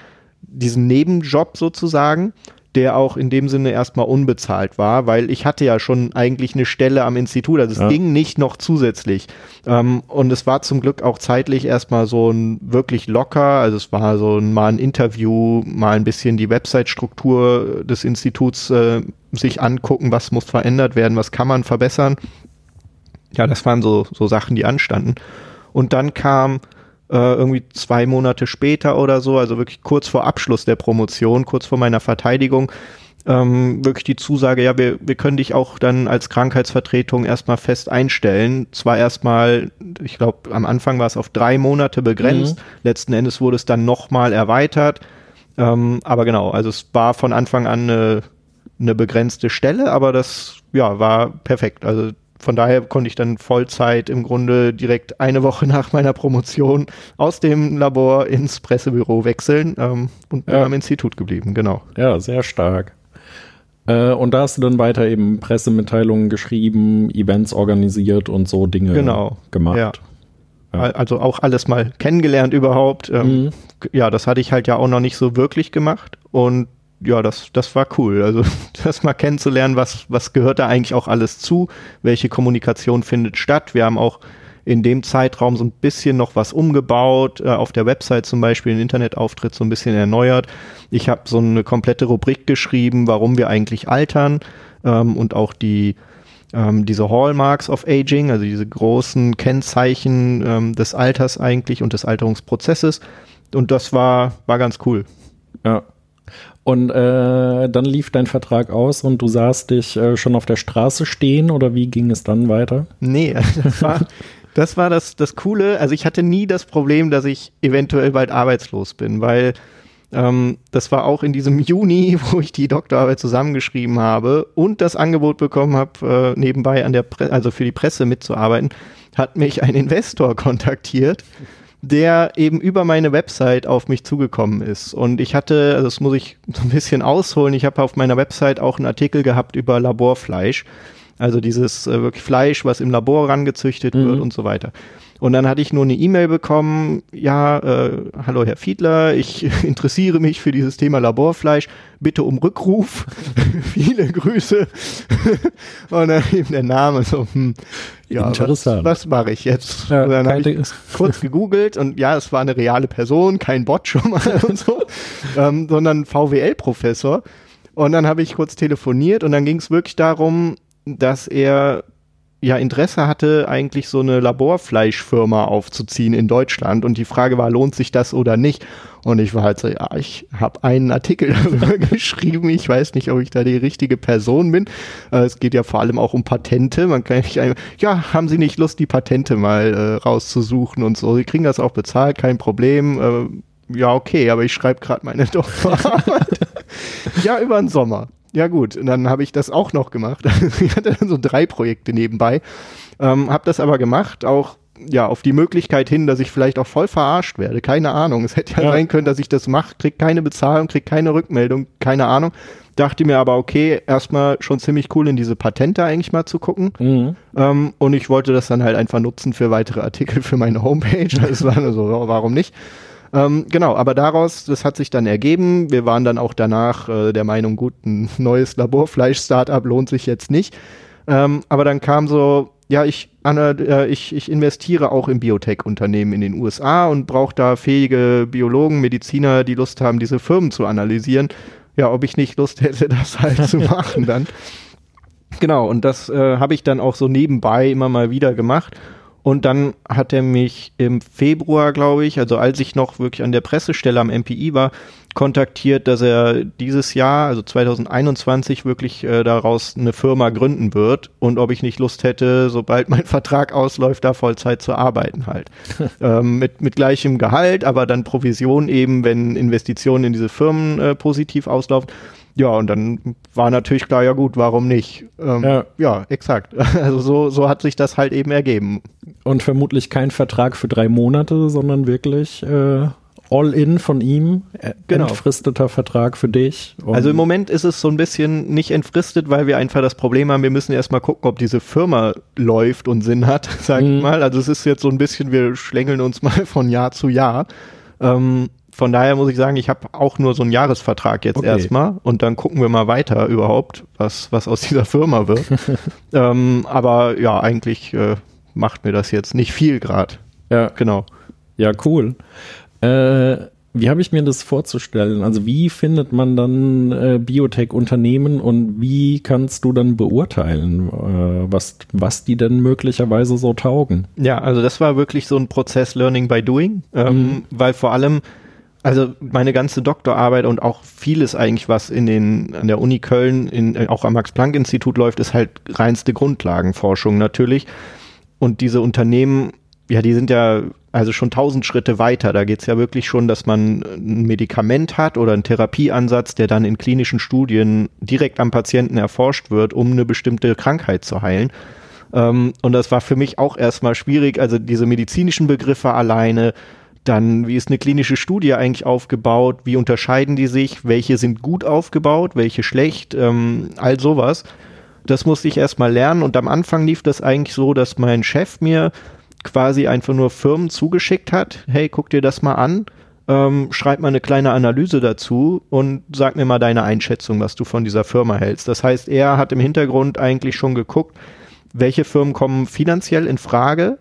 diesen Nebenjob sozusagen der auch in dem Sinne erstmal unbezahlt war, weil ich hatte ja schon eigentlich eine Stelle am Institut, also es ja. ging nicht noch zusätzlich. Ähm, und es war zum Glück auch zeitlich erstmal so ein wirklich locker, also es war so ein, mal ein Interview, mal ein bisschen die Website-Struktur des Instituts äh, sich angucken, was muss verändert werden, was kann man verbessern. Ja, das waren so, so Sachen, die anstanden. Und dann kam äh, irgendwie zwei Monate später oder so, also wirklich kurz vor Abschluss der Promotion, kurz vor meiner Verteidigung, ähm, wirklich die Zusage, ja, wir, wir können dich auch dann als Krankheitsvertretung erstmal fest einstellen. Zwar erstmal, ich glaube, am Anfang war es auf drei Monate begrenzt, mhm. letzten Endes wurde es dann nochmal erweitert. Ähm, aber genau, also es war von Anfang an eine, eine begrenzte Stelle, aber das ja, war perfekt. Also von daher konnte ich dann Vollzeit im Grunde direkt eine Woche nach meiner Promotion aus dem Labor ins Pressebüro wechseln ähm, und bin ja. am Institut geblieben, genau. Ja, sehr stark. Äh, und da hast du dann weiter eben Pressemitteilungen geschrieben, Events organisiert und so Dinge genau. gemacht. Ja. Ja. Also auch alles mal kennengelernt überhaupt. Ähm, mhm. Ja, das hatte ich halt ja auch noch nicht so wirklich gemacht. Und ja, das, das war cool. Also das mal kennenzulernen, was, was gehört da eigentlich auch alles zu, welche Kommunikation findet statt. Wir haben auch in dem Zeitraum so ein bisschen noch was umgebaut, äh, auf der Website zum Beispiel den Internetauftritt so ein bisschen erneuert. Ich habe so eine komplette Rubrik geschrieben, warum wir eigentlich altern ähm, und auch die ähm, diese Hallmarks of Aging, also diese großen Kennzeichen ähm, des Alters eigentlich und des Alterungsprozesses. Und das war, war ganz cool. Ja, und äh, dann lief dein Vertrag aus und du sahst dich äh, schon auf der Straße stehen oder wie ging es dann weiter? Nee, das war, das war das, das Coole. Also ich hatte nie das Problem, dass ich eventuell bald arbeitslos bin, weil ähm, das war auch in diesem Juni, wo ich die Doktorarbeit zusammengeschrieben habe und das Angebot bekommen habe, äh, nebenbei an der Pre also für die Presse mitzuarbeiten, hat mich ein Investor kontaktiert der eben über meine Website auf mich zugekommen ist. Und ich hatte, also das muss ich so ein bisschen ausholen, ich habe auf meiner Website auch einen Artikel gehabt über Laborfleisch. Also dieses äh, wirklich Fleisch, was im Labor rangezüchtet Mhm. wird und so weiter. Und dann hatte ich nur eine E-Mail bekommen, ja, äh, hallo Herr Fiedler, ich interessiere mich für dieses Thema Laborfleisch, bitte um Rückruf, viele Grüße. und dann eben der Name so, hm, ja, was, Interessant. was mache ich jetzt? Ja, und dann habe ich kurz gegoogelt und ja, es war eine reale Person, kein Bot schon mal und so, ähm, sondern VWL-Professor. Und dann habe ich kurz telefoniert und dann ging es wirklich darum, dass er ja Interesse hatte, eigentlich so eine Laborfleischfirma aufzuziehen in Deutschland. Und die Frage war, lohnt sich das oder nicht? Und ich war halt so, ja, ich habe einen Artikel darüber geschrieben. Ich weiß nicht, ob ich da die richtige Person bin. Äh, es geht ja vor allem auch um Patente. Man kann nicht einfach, ja, haben Sie nicht Lust, die Patente mal äh, rauszusuchen und so. Sie kriegen das auch bezahlt, kein Problem. Äh, ja, okay, aber ich schreibe gerade meine Doktorarbeit. ja, über den Sommer. Ja gut, und dann habe ich das auch noch gemacht. ich hatte dann so drei Projekte nebenbei, ähm, habe das aber gemacht, auch ja auf die Möglichkeit hin, dass ich vielleicht auch voll verarscht werde. Keine Ahnung. Es hätte ja, Ja. sein können, dass ich das mache, krieg keine Bezahlung, krieg keine Rückmeldung, keine Ahnung. Dachte mir aber, okay, erstmal schon ziemlich cool in diese Patente eigentlich mal zu gucken. Mhm. Ähm, und ich wollte das dann halt einfach nutzen für weitere Artikel für meine Homepage. Das war nur so, warum nicht? Ähm, genau, aber daraus, das hat sich dann ergeben. Wir waren dann auch danach äh, der Meinung, gut, ein neues Laborfleisch-Startup lohnt sich jetzt nicht. Ähm, aber dann kam so, ja, ich, Anna, äh, ich, ich investiere auch in Biotech-Unternehmen in den USA und brauche da fähige Biologen, Mediziner, die Lust haben, diese Firmen zu analysieren. Ja, ob ich nicht Lust hätte, das halt zu machen dann. Genau, und das äh, habe ich dann auch so nebenbei immer mal wieder gemacht. Und dann hat er mich im Februar, glaube ich, also als ich noch wirklich an der Pressestelle am MPI war, kontaktiert, dass er dieses Jahr, also 2021, wirklich äh, daraus eine Firma gründen wird und ob ich nicht Lust hätte, sobald mein Vertrag ausläuft, da Vollzeit zu arbeiten halt. ähm, mit, mit gleichem Gehalt, aber dann Provision eben, wenn Investitionen in diese Firmen äh, positiv auslaufen. Ja, und dann war natürlich klar, ja gut, warum nicht? Ähm, Ja. ja. exakt. Also so, so hat sich das halt eben ergeben. Und vermutlich kein Vertrag für drei Monate, sondern wirklich äh, All-in von ihm, äh, Genau. entfristeter Vertrag für dich. Also im Moment ist es so ein bisschen nicht entfristet, weil wir einfach das Problem haben, wir müssen erstmal gucken, ob diese Firma läuft und Sinn hat, sag Mhm. ich mal. Also es ist jetzt so ein bisschen, wir schlängeln uns mal von Jahr zu Jahr. Ähm, von daher muss ich sagen, ich habe auch nur so einen Jahresvertrag jetzt Okay. erstmal und dann gucken wir mal weiter überhaupt, was, was aus dieser Firma wird. ähm, aber ja, eigentlich äh, macht mir das jetzt nicht viel gerade. ja, Genau. ja, cool. Äh, wie habe ich mir das vorzustellen? Also wie findet man dann äh, Biotech-Unternehmen und wie kannst du dann beurteilen, äh, was, was die denn möglicherweise so taugen? Ja, also das war wirklich so ein Prozess Learning by Doing, ähm, weil vor allem, also meine ganze Doktorarbeit und auch vieles eigentlich, was in den an der Uni Köln, in, äh, auch am Max-Planck-Institut läuft, ist halt reinste Grundlagenforschung natürlich. Und diese Unternehmen, ja, die sind ja also schon tausend Schritte weiter. Da geht's ja wirklich schon, dass man ein Medikament hat oder einen Therapieansatz, der dann in klinischen Studien direkt am Patienten erforscht wird, um eine bestimmte Krankheit zu heilen. Ähm, und das war für mich auch erstmal schwierig, also diese medizinischen Begriffe alleine. Dann, wie ist eine klinische Studie eigentlich aufgebaut? Wie unterscheiden die sich? Welche sind gut aufgebaut? Welche schlecht? Ähm, all sowas. Das musste ich erstmal lernen und am Anfang lief das eigentlich so, dass mein Chef mir quasi einfach nur Firmen zugeschickt hat. Hey, guck dir das mal an. Ähm, schreib mal eine kleine Analyse dazu und sag mir mal deine Einschätzung, was du von dieser Firma hältst. Das heißt, er hat im Hintergrund eigentlich schon geguckt, welche Firmen kommen finanziell in Frage.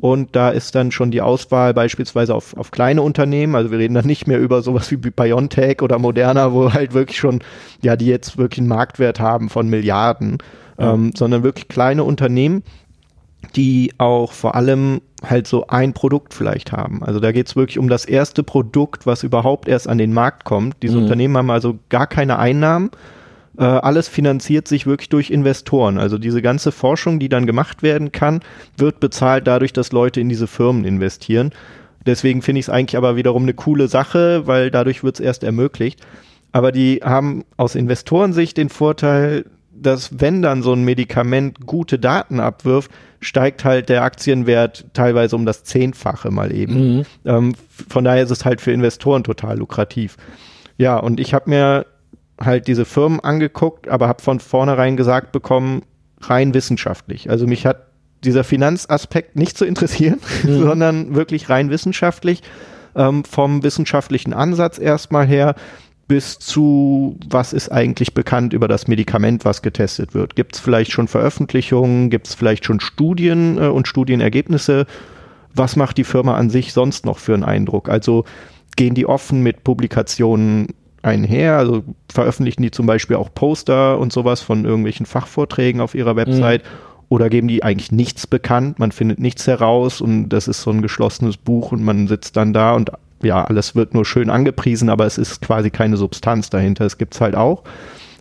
Und da ist dann schon die Auswahl beispielsweise auf, auf kleine Unternehmen. Also wir reden dann nicht mehr über sowas wie BioNTech oder Moderna, wo halt wirklich schon, ja, die jetzt wirklich einen Marktwert haben von Milliarden, Ja. ähm, sondern wirklich kleine Unternehmen, die auch vor allem halt so ein Produkt vielleicht haben. Also da geht es wirklich um das erste Produkt, was überhaupt erst an den Markt kommt. Diese Mhm. Unternehmen haben also gar keine Einnahmen. Äh, alles finanziert sich wirklich durch Investoren. Also diese ganze Forschung, die dann gemacht werden kann, wird bezahlt dadurch, dass Leute in diese Firmen investieren. Deswegen finde ich es eigentlich aber wiederum eine coole Sache, weil dadurch wird es erst ermöglicht. Aber die haben aus Investorensicht den Vorteil, dass wenn dann so ein Medikament gute Daten abwirft, steigt halt der Aktienwert teilweise um das Zehnfache mal eben. Mhm. Ähm, von daher ist es halt für Investoren total lukrativ. Ja, und ich habe mir halt diese Firmen angeguckt, aber habe von vornherein gesagt bekommen, rein wissenschaftlich. Also mich hat dieser Finanzaspekt nicht zu interessieren, mhm. sondern wirklich rein wissenschaftlich. Ähm, vom wissenschaftlichen Ansatz erstmal her bis zu, was ist eigentlich bekannt über das Medikament, was getestet wird. Gibt es vielleicht schon Veröffentlichungen, gibt es vielleicht schon Studien äh, und Studienergebnisse? Was macht die Firma an sich sonst noch für einen Eindruck? Also gehen die offen mit Publikationen einher? Also veröffentlichen die zum Beispiel auch Poster und sowas von irgendwelchen Fachvorträgen auf ihrer Website? Mhm. Oder geben die eigentlich nichts bekannt? Man findet nichts heraus und das ist so ein geschlossenes Buch und man sitzt dann da und ja, alles wird nur schön angepriesen, aber es ist quasi keine Substanz dahinter. Es gibt es halt auch.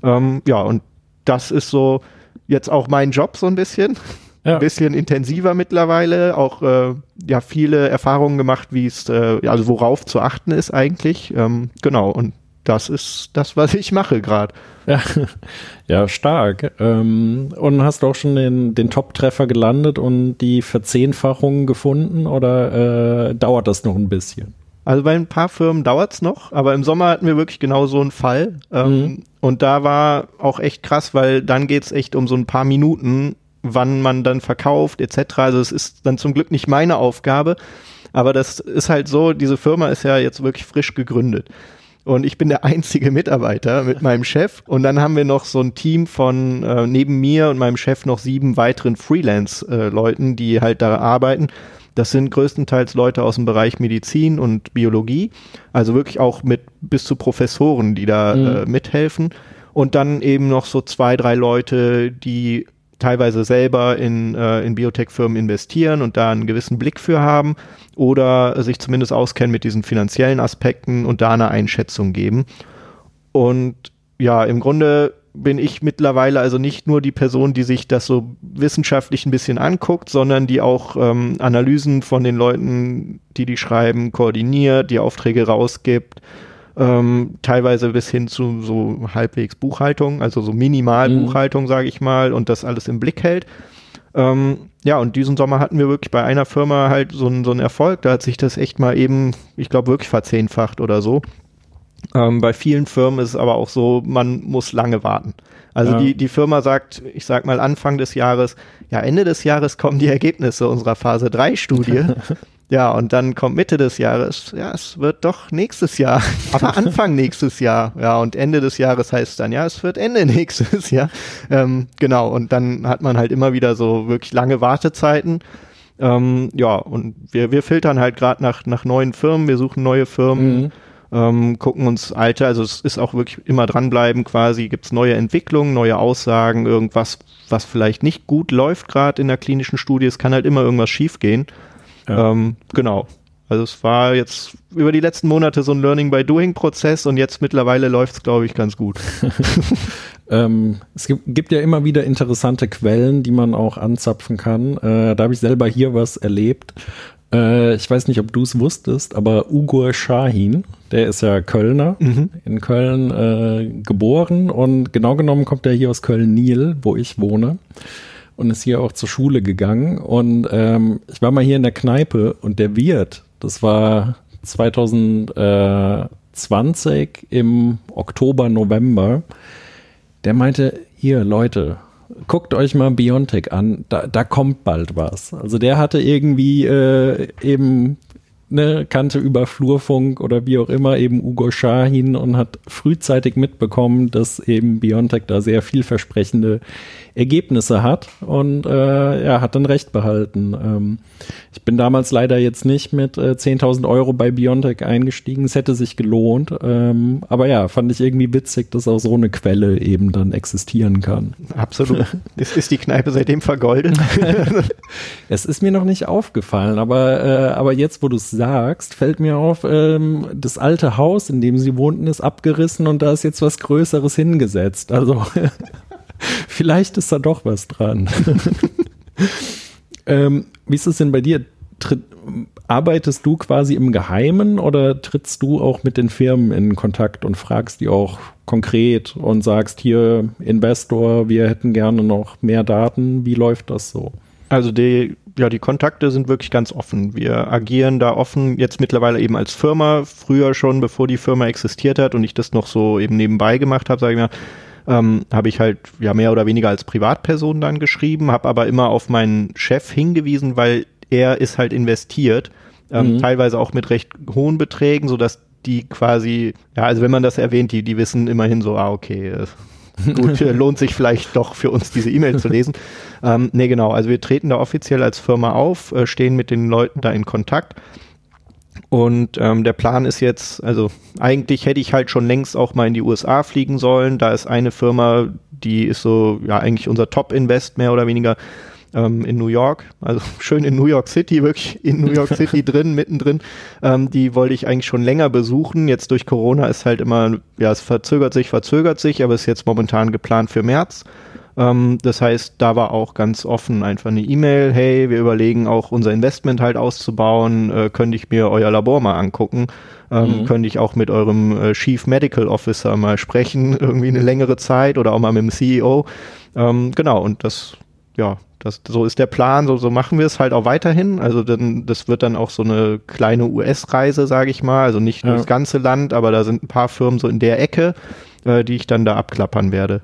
Ähm, ja, und das ist so jetzt auch mein Job so ein bisschen. Ja. Ein bisschen intensiver mittlerweile, auch äh, ja viele Erfahrungen gemacht, wie es, äh, also worauf zu achten ist eigentlich. Ähm, genau, und das ist das, was ich mache gerade. Ja, ja, stark. Ähm, und hast du auch schon den, den Top-Treffer gelandet und die Verzehnfachung gefunden oder äh, dauert das noch ein bisschen? Also bei ein paar Firmen dauert es noch, aber im Sommer hatten wir wirklich genau so einen Fall. Ähm, mhm. Und da war auch echt krass, weil dann geht es echt um so ein paar Minuten, wann man dann verkauft etc. Also es ist dann zum Glück nicht meine Aufgabe, aber das ist halt so, diese Firma ist ja jetzt wirklich frisch gegründet. Und ich bin der einzige Mitarbeiter mit meinem Chef. Und dann haben wir noch so ein Team von äh, neben mir und meinem Chef noch sieben weiteren Freelance-Leuten, äh, die halt da arbeiten. Das sind größtenteils Leute aus dem Bereich Medizin und Biologie, also wirklich auch mit bis zu Professoren, die da mhm. äh, mithelfen. Und dann eben noch so zwei, drei Leute, die teilweise selber in, äh, in Biotech-Firmen investieren und da einen gewissen Blick für haben oder sich zumindest auskennen mit diesen finanziellen Aspekten und da eine Einschätzung geben. Und ja, im Grunde bin ich mittlerweile also nicht nur die Person, die sich das so wissenschaftlich ein bisschen anguckt, sondern die auch ähm, Analysen von den Leuten, die die schreiben, koordiniert, die Aufträge rausgibt, ähm, teilweise bis hin zu so halbwegs Buchhaltung, also so Minimalbuchhaltung, mhm. sage ich mal, und das alles im Blick hält. Ähm, ja, und diesen Sommer hatten wir wirklich bei einer Firma halt so, so einen Erfolg. Da hat sich das echt mal eben, ich glaube, wirklich verzehnfacht oder so. Ähm, bei vielen Firmen ist es aber auch so, man muss lange warten. Also ja. die, die Firma sagt, ich sag mal Anfang des Jahres, ja, Ende des Jahres kommen die Ergebnisse unserer Phase 3 Studie. ja, und dann kommt Mitte des Jahres, ja, es wird doch nächstes Jahr, aber Anfang nächstes Jahr. Ja, und Ende des Jahres heißt dann, ja, es wird Ende nächstes Jahr. Ähm, genau, und dann hat man halt immer wieder so wirklich lange Wartezeiten. Ähm, ja, und wir, wir filtern halt gerade nach, nach neuen Firmen, wir suchen neue Firmen. Mhm ähm, gucken uns alte, also es ist auch wirklich immer dranbleiben quasi, gibt es neue Entwicklungen, neue Aussagen, irgendwas, was vielleicht nicht gut läuft gerade in der klinischen Studie, es kann halt immer irgendwas schiefgehen. Ja. Ähm, genau. Also es war jetzt über die letzten Monate so ein Learning by Doing Prozess und jetzt mittlerweile läuft es, glaube ich, ganz gut. ähm, es gibt, gibt, ja immer wieder interessante Quellen, die man auch anzapfen kann. Äh, da habe ich selber hier was erlebt. Äh, ich weiß nicht, ob du es wusstest, aber Ugur Shahin, der ist ja Kölner, mhm. in Köln äh, geboren und genau genommen kommt er hier aus Köln-Niel, wo ich wohne und ist hier auch zur Schule gegangen. Und ähm, ich war mal hier in der Kneipe und der Wirt, das war 2020 im Oktober, November, der meinte, hier Leute, guckt euch mal Biontech an, da, da kommt bald was. Also der hatte irgendwie äh, eben ne, kannte über Flurfunk oder wie auch immer eben Ugo Shahin und hat frühzeitig mitbekommen, dass eben Biontech da sehr vielversprechende Ergebnisse hat und äh, ja, hat dann recht behalten. Ähm, ich bin damals leider jetzt nicht mit äh, 10.000 Euro bei Biontech eingestiegen. Es hätte sich gelohnt. Ähm, aber ja, fand ich irgendwie witzig, dass auch so eine Quelle eben dann existieren kann. Absolut. ist, ist die Kneipe seitdem vergoldet? es ist mir noch nicht aufgefallen, aber, äh, aber jetzt, wo du es sagst, fällt mir auf, ähm, das alte Haus, in dem sie wohnten, ist abgerissen und da ist jetzt was Größeres hingesetzt. Also Vielleicht ist da doch was dran. ähm, wie ist es denn bei dir? Tritt, arbeitest du quasi im Geheimen oder trittst du auch mit den Firmen in Kontakt und fragst die auch konkret und sagst hier Investor, wir hätten gerne noch mehr Daten. Wie läuft das so? Also die, ja, die Kontakte sind wirklich ganz offen. Wir agieren da offen, jetzt mittlerweile eben als Firma, früher schon, bevor die Firma existiert hat und ich das noch so eben nebenbei gemacht habe, sage ich mal, ähm, habe ich halt ja mehr oder weniger als Privatperson dann geschrieben, habe aber immer auf meinen Chef hingewiesen, weil er ist halt investiert, ähm, mhm. teilweise auch mit recht hohen Beträgen, so dass die quasi, ja, also wenn man das erwähnt, die, die wissen immerhin so, ah, okay, äh, gut, äh, lohnt sich vielleicht doch für uns diese E-Mail zu lesen. Ähm, nee, genau, also wir treten da offiziell als Firma auf, äh, stehen mit den Leuten da in Kontakt. Und ähm, der Plan ist jetzt, also eigentlich hätte ich halt schon längst auch mal in die USA fliegen sollen. Da ist eine Firma, die ist so, ja, eigentlich unser Top-Invest mehr oder weniger ähm, in New York, also schön in New York City, wirklich in New York City drin, mittendrin. Ähm, die wollte ich eigentlich schon länger besuchen. Jetzt durch Corona ist halt immer, ja, es verzögert sich, verzögert sich, aber ist jetzt momentan geplant für März. Ähm, das heißt, da war auch ganz offen einfach eine E-Mail, hey, wir überlegen auch unser Investment halt auszubauen, äh, könnte ich mir euer Labor mal angucken. Ähm, mhm. Könnte ich auch mit eurem äh, Chief Medical Officer mal sprechen, irgendwie eine längere Zeit oder auch mal mit dem CEO. Ähm, genau, und das, ja, das, so ist der Plan, so, so machen wir es halt auch weiterhin. Also dann, das wird dann auch so eine kleine US-Reise, sage ich mal. Also nicht ja. das ganze Land, aber da sind ein paar Firmen so in der Ecke, äh, die ich dann da abklappern werde.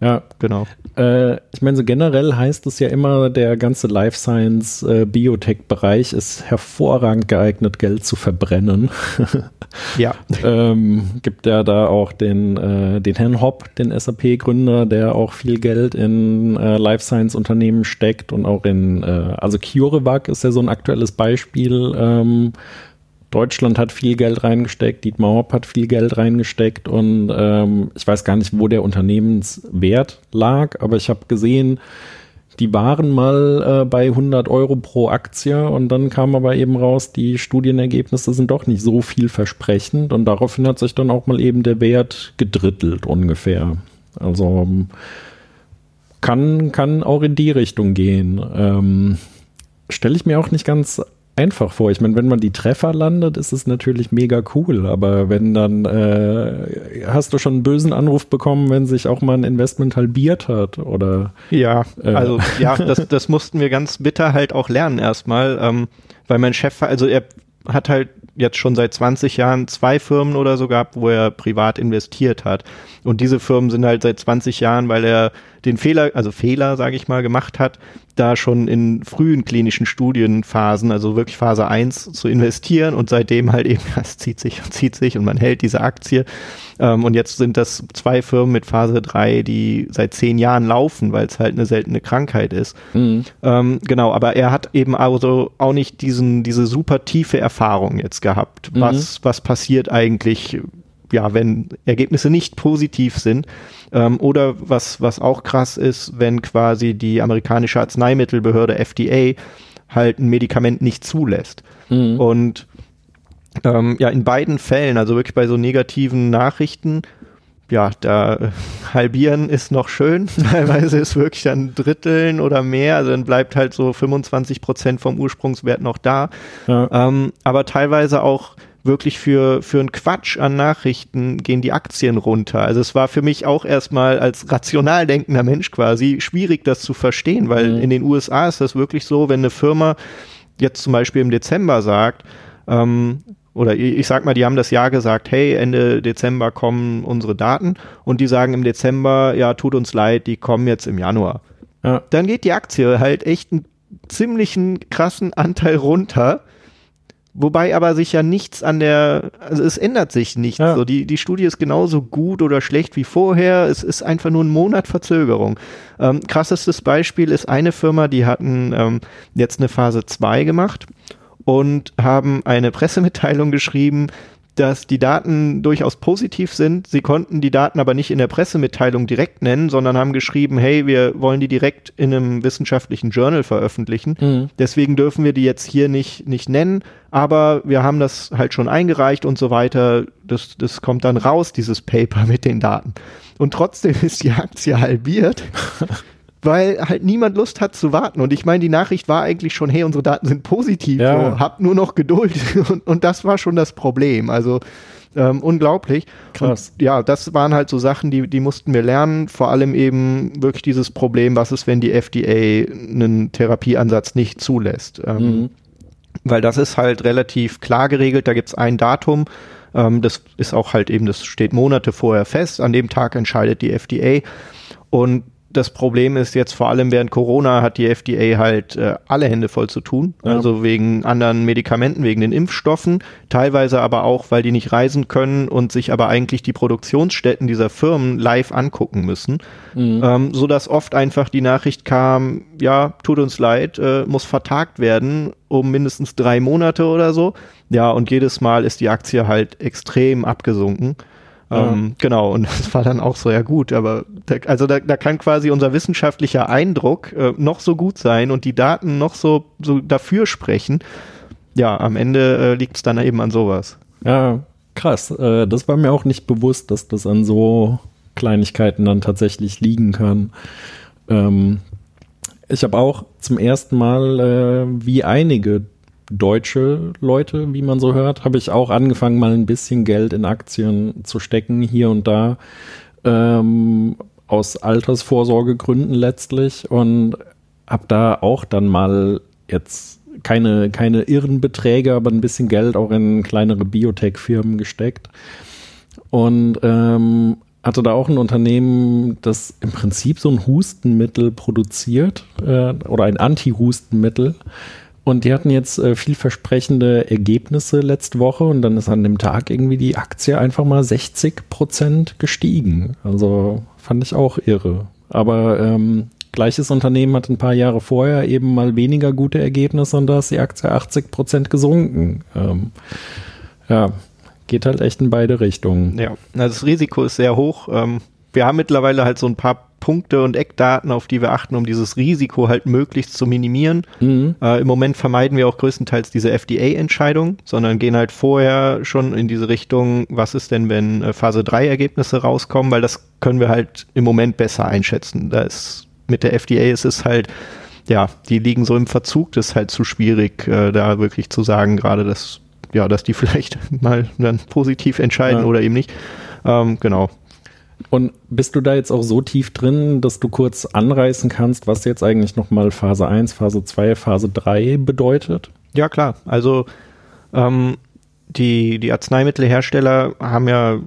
Ja, genau. Äh, ich meine, so generell heißt es ja immer, der ganze Life Science äh, Biotech-Bereich ist hervorragend geeignet, Geld zu verbrennen. ja. ähm, gibt ja da auch den, äh, den Herrn Hopp, den SAP-Gründer, der auch viel Geld in äh, Life Science-Unternehmen steckt und auch in, äh, also CureVac ist ja so ein aktuelles Beispiel. Ähm, Deutschland hat viel Geld reingesteckt, Dietmar Hopp hat viel Geld reingesteckt und ähm, ich weiß gar nicht, wo der Unternehmenswert lag, aber ich habe gesehen, die waren mal äh, bei 100 Euro pro Aktie und dann kam aber eben raus, die Studienergebnisse sind doch nicht so vielversprechend und daraufhin hat sich dann auch mal eben der Wert gedrittelt ungefähr. Also kann, kann auch in die Richtung gehen. Ähm, Stelle ich mir auch nicht ganz einfach vor. Ich meine, wenn man die Treffer landet, ist es natürlich mega cool. Aber wenn dann, äh, hast du schon einen bösen Anruf bekommen, wenn sich auch mal ein Investment halbiert hat? Oder? Ja, äh. also ja, das, das mussten wir ganz bitter halt auch lernen erstmal. Ähm, weil mein Chef, also er hat halt jetzt schon seit 20 Jahren zwei Firmen oder so gehabt, wo er privat investiert hat. Und diese Firmen sind halt seit 20 Jahren, weil er den Fehler, also Fehler, sage ich mal, gemacht hat, da schon in frühen klinischen Studienphasen, also wirklich Phase 1 zu investieren und seitdem halt eben, es zieht sich und zieht sich und man hält diese Aktie. Ähm, und jetzt sind das zwei Firmen mit Phase 3, die seit zehn Jahren laufen, weil es halt eine seltene Krankheit ist. Mhm. Ähm, genau, aber er hat eben also auch nicht diesen, diese super tiefe Erfahrung jetzt gehabt. Mhm. Was, was passiert eigentlich, ja, wenn Ergebnisse nicht positiv sind? Ähm, oder was, was auch krass ist, wenn quasi die amerikanische Arzneimittelbehörde FDA halt ein Medikament nicht zulässt. Mhm. Und ähm, ja, in beiden Fällen, also wirklich bei so negativen Nachrichten, ja, da äh, halbieren ist noch schön. Teilweise ist wirklich dann Dritteln oder mehr. Also dann bleibt halt so 25 Prozent vom Ursprungswert noch da. Ja. Ähm, aber teilweise auch wirklich für, für einen Quatsch an Nachrichten gehen die Aktien runter. Also es war für mich auch erstmal als rational denkender Mensch quasi schwierig, das zu verstehen, weil mhm. in den USA ist das wirklich so, wenn eine Firma jetzt zum Beispiel im Dezember sagt, ähm, oder ich sag mal, die haben das Jahr gesagt, hey, Ende Dezember kommen unsere Daten und die sagen im Dezember, ja, tut uns leid, die kommen jetzt im Januar. Ja. Dann geht die Aktie halt echt einen ziemlichen krassen Anteil runter Wobei aber sich ja nichts an der, also es ändert sich nichts. Ja. So die, die Studie ist genauso gut oder schlecht wie vorher. Es ist einfach nur ein Monat Verzögerung. Ähm, krassestes Beispiel ist eine Firma, die hatten ähm, jetzt eine Phase 2 gemacht und haben eine Pressemitteilung geschrieben, dass die Daten durchaus positiv sind. Sie konnten die Daten aber nicht in der Pressemitteilung direkt nennen, sondern haben geschrieben, hey, wir wollen die direkt in einem wissenschaftlichen Journal veröffentlichen. Mhm. Deswegen dürfen wir die jetzt hier nicht, nicht nennen, aber wir haben das halt schon eingereicht und so weiter. Das, das kommt dann raus, dieses Paper mit den Daten. Und trotzdem ist die Aktie halbiert. weil halt niemand Lust hat zu warten. Und ich meine, die Nachricht war eigentlich schon, hey, unsere Daten sind positiv, ja. so, habt nur noch Geduld. Und, und das war schon das Problem. Also ähm, unglaublich. Krass. Und, ja, das waren halt so Sachen, die, die mussten wir lernen. Vor allem eben wirklich dieses Problem, was ist, wenn die FDA einen Therapieansatz nicht zulässt. Ähm, mhm. weil das ist halt relativ klar geregelt. Da gibt es ein Datum, ähm, das ist auch halt eben, das steht Monate vorher fest. An dem Tag entscheidet die FDA. Und das Problem ist jetzt vor allem während Corona hat die FDA halt äh, alle Hände voll zu tun. Ja. Also wegen anderen Medikamenten, wegen den Impfstoffen, teilweise aber auch, weil die nicht reisen können und sich aber eigentlich die Produktionsstätten dieser Firmen live angucken müssen. Mhm. Ähm, so dass oft einfach die Nachricht kam, ja, tut uns leid, äh, muss vertagt werden um mindestens drei Monate oder so. Ja, und jedes Mal ist die Aktie halt extrem abgesunken. Ähm, genau, und das war dann auch so, ja gut, aber da, also da, da kann quasi unser wissenschaftlicher Eindruck äh, noch so gut sein und die Daten noch so, so dafür sprechen. Ja, am Ende äh, liegt es dann eben an sowas. Ja, krass. Äh, das war mir auch nicht bewusst, dass das an so Kleinigkeiten dann tatsächlich liegen kann. Ähm, ich habe auch zum ersten Mal, äh, wie einige deutsche Leute, wie man so hört, habe ich auch angefangen, mal ein bisschen Geld in Aktien zu stecken, hier und da, ähm, aus Altersvorsorgegründen letztlich und habe da auch dann mal jetzt keine, keine irren Beträge, aber ein bisschen Geld auch in kleinere Biotech-Firmen gesteckt. Und ähm, hatte da auch ein Unternehmen, das im Prinzip so ein Hustenmittel produziert äh, oder ein Anti-Hustenmittel. Und die hatten jetzt äh, vielversprechende Ergebnisse letzte Woche und dann ist an dem Tag irgendwie die Aktie einfach mal 60 Prozent gestiegen. Also fand ich auch irre. Aber ähm, gleiches Unternehmen hat ein paar Jahre vorher eben mal weniger gute Ergebnisse und da ist die Aktie 80 Prozent gesunken. Ähm, ja, geht halt echt in beide Richtungen. Ja, das Risiko ist sehr hoch. Ähm, wir haben mittlerweile halt so ein paar Punkte und Eckdaten, auf die wir achten, um dieses Risiko halt möglichst zu minimieren. Mhm. Äh, Im Moment vermeiden wir auch größtenteils diese FDA-Entscheidung, sondern gehen halt vorher schon in diese Richtung, was ist denn, wenn äh, Phase 3 Ergebnisse rauskommen, weil das können wir halt im Moment besser einschätzen. Da ist mit der FDA ist es halt, ja, die liegen so im Verzug, das ist halt zu schwierig, äh, da wirklich zu sagen, gerade dass, ja, dass die vielleicht mal dann positiv entscheiden ja. oder eben nicht. Ähm, genau. Und bist du da jetzt auch so tief drin, dass du kurz anreißen kannst, was jetzt eigentlich nochmal Phase 1, Phase 2, Phase 3 bedeutet? Ja, klar. Also ähm, die, die Arzneimittelhersteller haben ja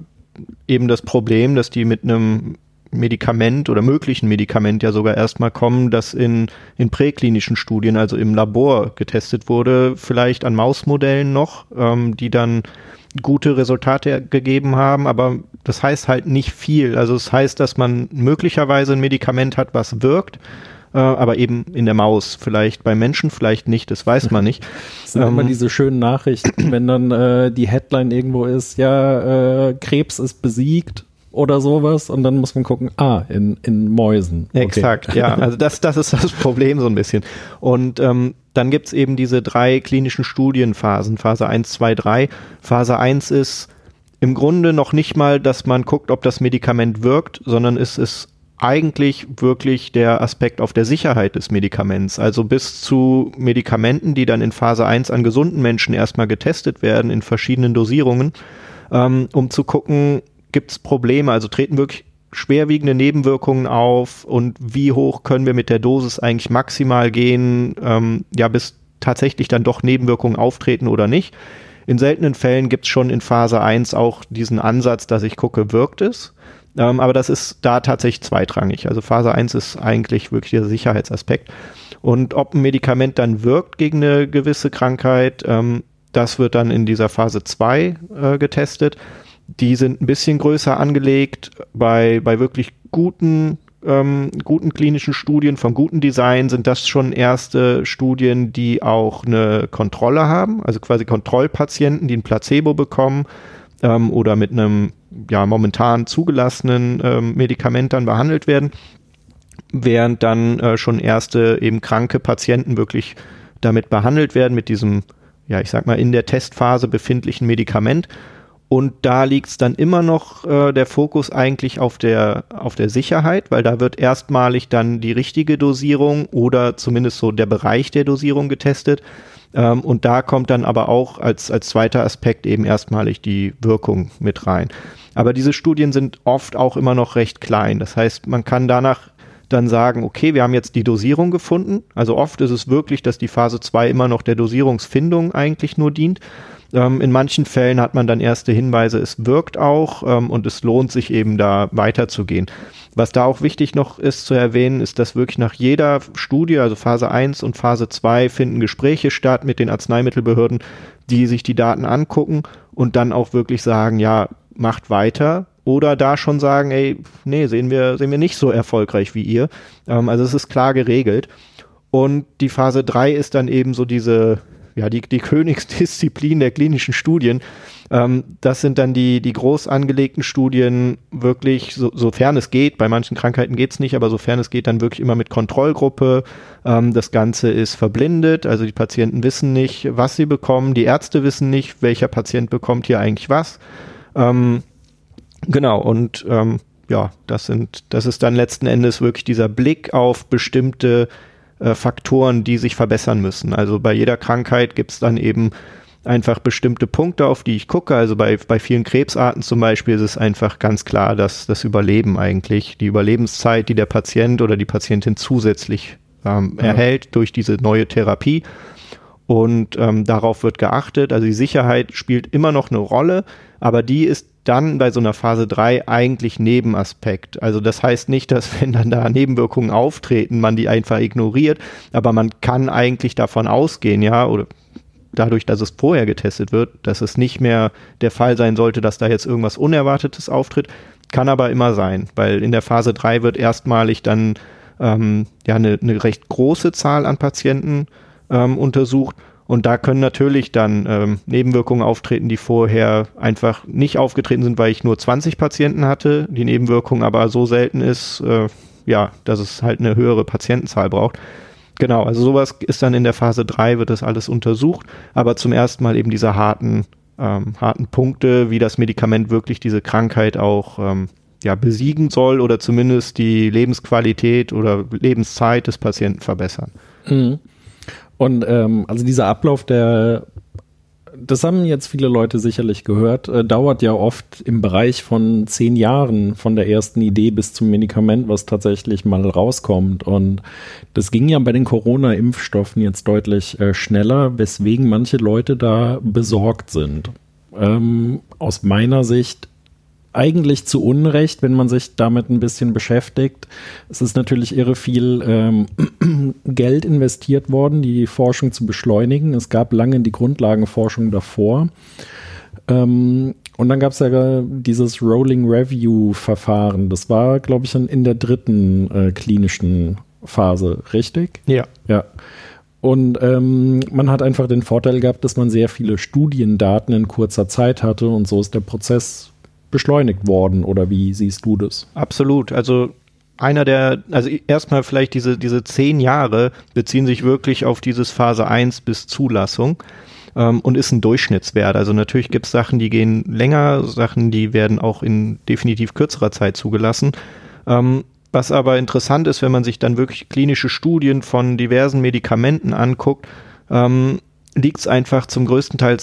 eben das Problem, dass die mit einem Medikament oder möglichen Medikament ja sogar erstmal kommen, das in, in präklinischen Studien, also im Labor getestet wurde, vielleicht an Mausmodellen noch, ähm, die dann gute Resultate gegeben haben, aber das heißt halt nicht viel. Also es das heißt, dass man möglicherweise ein Medikament hat, was wirkt, äh, aber eben in der Maus. Vielleicht bei Menschen, vielleicht nicht, das weiß man nicht. Das sind ähm, immer diese schönen Nachrichten, wenn dann äh, die Headline irgendwo ist, ja, äh, Krebs ist besiegt oder sowas und dann muss man gucken, ah, in, in Mäusen. Okay. Exakt, ja. Also das, das ist das Problem so ein bisschen. Und ähm, dann gibt's eben diese drei klinischen Studienphasen, Phase 1, 2, 3. Phase 1 ist im Grunde noch nicht mal, dass man guckt, ob das Medikament wirkt, sondern es ist eigentlich wirklich der Aspekt auf der Sicherheit des Medikaments. Also bis zu Medikamenten, die dann in Phase 1 an gesunden Menschen erstmal getestet werden in verschiedenen Dosierungen, ähm, um zu gucken, gibt es Probleme, also treten wirklich schwerwiegende Nebenwirkungen auf und wie hoch können wir mit der Dosis eigentlich maximal gehen, ähm, ja, bis tatsächlich dann doch Nebenwirkungen auftreten oder nicht. In seltenen Fällen gibt es schon in Phase 1 auch diesen Ansatz, dass ich gucke, wirkt es. Ähm, aber das ist da tatsächlich zweitrangig. Also Phase 1 ist eigentlich wirklich der Sicherheitsaspekt. Und ob ein Medikament dann wirkt gegen eine gewisse Krankheit, ähm, das wird dann in dieser Phase 2 äh, getestet. Die sind ein bisschen größer angelegt. Bei, bei wirklich guten, ähm, guten klinischen Studien von gutem Design sind das schon erste Studien, die auch eine Kontrolle haben, also quasi Kontrollpatienten, die ein Placebo bekommen ähm, oder mit einem ja, momentan zugelassenen ähm, Medikament dann behandelt werden, während dann äh, schon erste eben kranke Patienten wirklich damit behandelt werden, mit diesem, ja, ich sag mal, in der Testphase befindlichen Medikament. Und da liegt es dann immer noch äh, der Fokus eigentlich auf der, auf der Sicherheit, weil da wird erstmalig dann die richtige Dosierung oder zumindest so der Bereich der Dosierung getestet. Ähm, und da kommt dann aber auch als, als zweiter Aspekt eben erstmalig die Wirkung mit rein. Aber diese Studien sind oft auch immer noch recht klein. Das heißt, man kann danach dann sagen, okay, wir haben jetzt die Dosierung gefunden. Also oft ist es wirklich, dass die Phase 2 immer noch der Dosierungsfindung eigentlich nur dient. Ähm, in manchen Fällen hat man dann erste Hinweise, es wirkt auch ähm, und es lohnt sich eben da weiterzugehen. Was da auch wichtig noch ist zu erwähnen, ist, dass wirklich nach jeder Studie, also Phase 1 und Phase 2, finden Gespräche statt mit den Arzneimittelbehörden, die sich die Daten angucken und dann auch wirklich sagen, ja, macht weiter, oder da schon sagen, ey, nee, sehen wir, sehen wir nicht so erfolgreich wie ihr. Ähm, also es ist klar geregelt. Und die Phase 3 ist dann eben so diese, ja, die, die Königsdisziplin der klinischen Studien. Ähm, das sind dann die, die groß angelegten Studien wirklich, so, sofern es geht, bei manchen Krankheiten geht es nicht, aber sofern es geht, dann wirklich immer mit Kontrollgruppe. Ähm, das Ganze ist verblindet, also die Patienten wissen nicht, was sie bekommen, die Ärzte wissen nicht, welcher Patient bekommt hier eigentlich was. Ähm, Genau, und ähm, ja, das sind, das ist dann letzten Endes wirklich dieser Blick auf bestimmte äh, Faktoren, die sich verbessern müssen. Also bei jeder Krankheit gibt es dann eben einfach bestimmte Punkte, auf die ich gucke. Also bei, bei vielen Krebsarten zum Beispiel ist es einfach ganz klar, dass das Überleben eigentlich, die Überlebenszeit, die der Patient oder die Patientin zusätzlich ähm, ja. erhält durch diese neue Therapie. Und ähm, darauf wird geachtet. Also die Sicherheit spielt immer noch eine Rolle, aber die ist dann bei so einer Phase 3 eigentlich Nebenaspekt. Also das heißt nicht, dass wenn dann da Nebenwirkungen auftreten, man die einfach ignoriert, aber man kann eigentlich davon ausgehen, ja, oder dadurch, dass es vorher getestet wird, dass es nicht mehr der Fall sein sollte, dass da jetzt irgendwas Unerwartetes auftritt. Kann aber immer sein, weil in der Phase 3 wird erstmalig dann ähm, ja eine, eine recht große Zahl an Patienten ähm, untersucht und da können natürlich dann ähm, Nebenwirkungen auftreten, die vorher einfach nicht aufgetreten sind, weil ich nur 20 Patienten hatte, die Nebenwirkung aber so selten ist, äh, ja, dass es halt eine höhere Patientenzahl braucht. Genau, also sowas ist dann in der Phase 3, wird das alles untersucht, aber zum ersten Mal eben diese harten, ähm, harten Punkte, wie das Medikament wirklich diese Krankheit auch ähm, ja, besiegen soll oder zumindest die Lebensqualität oder Lebenszeit des Patienten verbessern. Mhm. Und ähm, also dieser Ablauf, der, das haben jetzt viele Leute sicherlich gehört, äh, dauert ja oft im Bereich von zehn Jahren von der ersten Idee bis zum Medikament, was tatsächlich mal rauskommt. Und das ging ja bei den Corona-Impfstoffen jetzt deutlich äh, schneller, weswegen manche Leute da besorgt sind. Ähm, aus meiner Sicht eigentlich zu Unrecht, wenn man sich damit ein bisschen beschäftigt. Es ist natürlich irre viel ähm, Geld investiert worden, die Forschung zu beschleunigen. Es gab lange die Grundlagenforschung davor. Ähm, und dann gab es ja dieses Rolling Review Verfahren. Das war, glaube ich, in der dritten äh, klinischen Phase, richtig? Ja. Ja. Und ähm, man hat einfach den Vorteil gehabt, dass man sehr viele Studiendaten in kurzer Zeit hatte und so ist der Prozess beschleunigt worden oder wie siehst du das? Absolut. Also einer der, also erstmal vielleicht diese, diese zehn Jahre beziehen sich wirklich auf dieses Phase 1 bis Zulassung ähm, und ist ein Durchschnittswert. Also natürlich gibt es Sachen, die gehen länger, Sachen, die werden auch in definitiv kürzerer Zeit zugelassen. Ähm, was aber interessant ist, wenn man sich dann wirklich klinische Studien von diversen Medikamenten anguckt, ähm, liegt es einfach zum größten Teil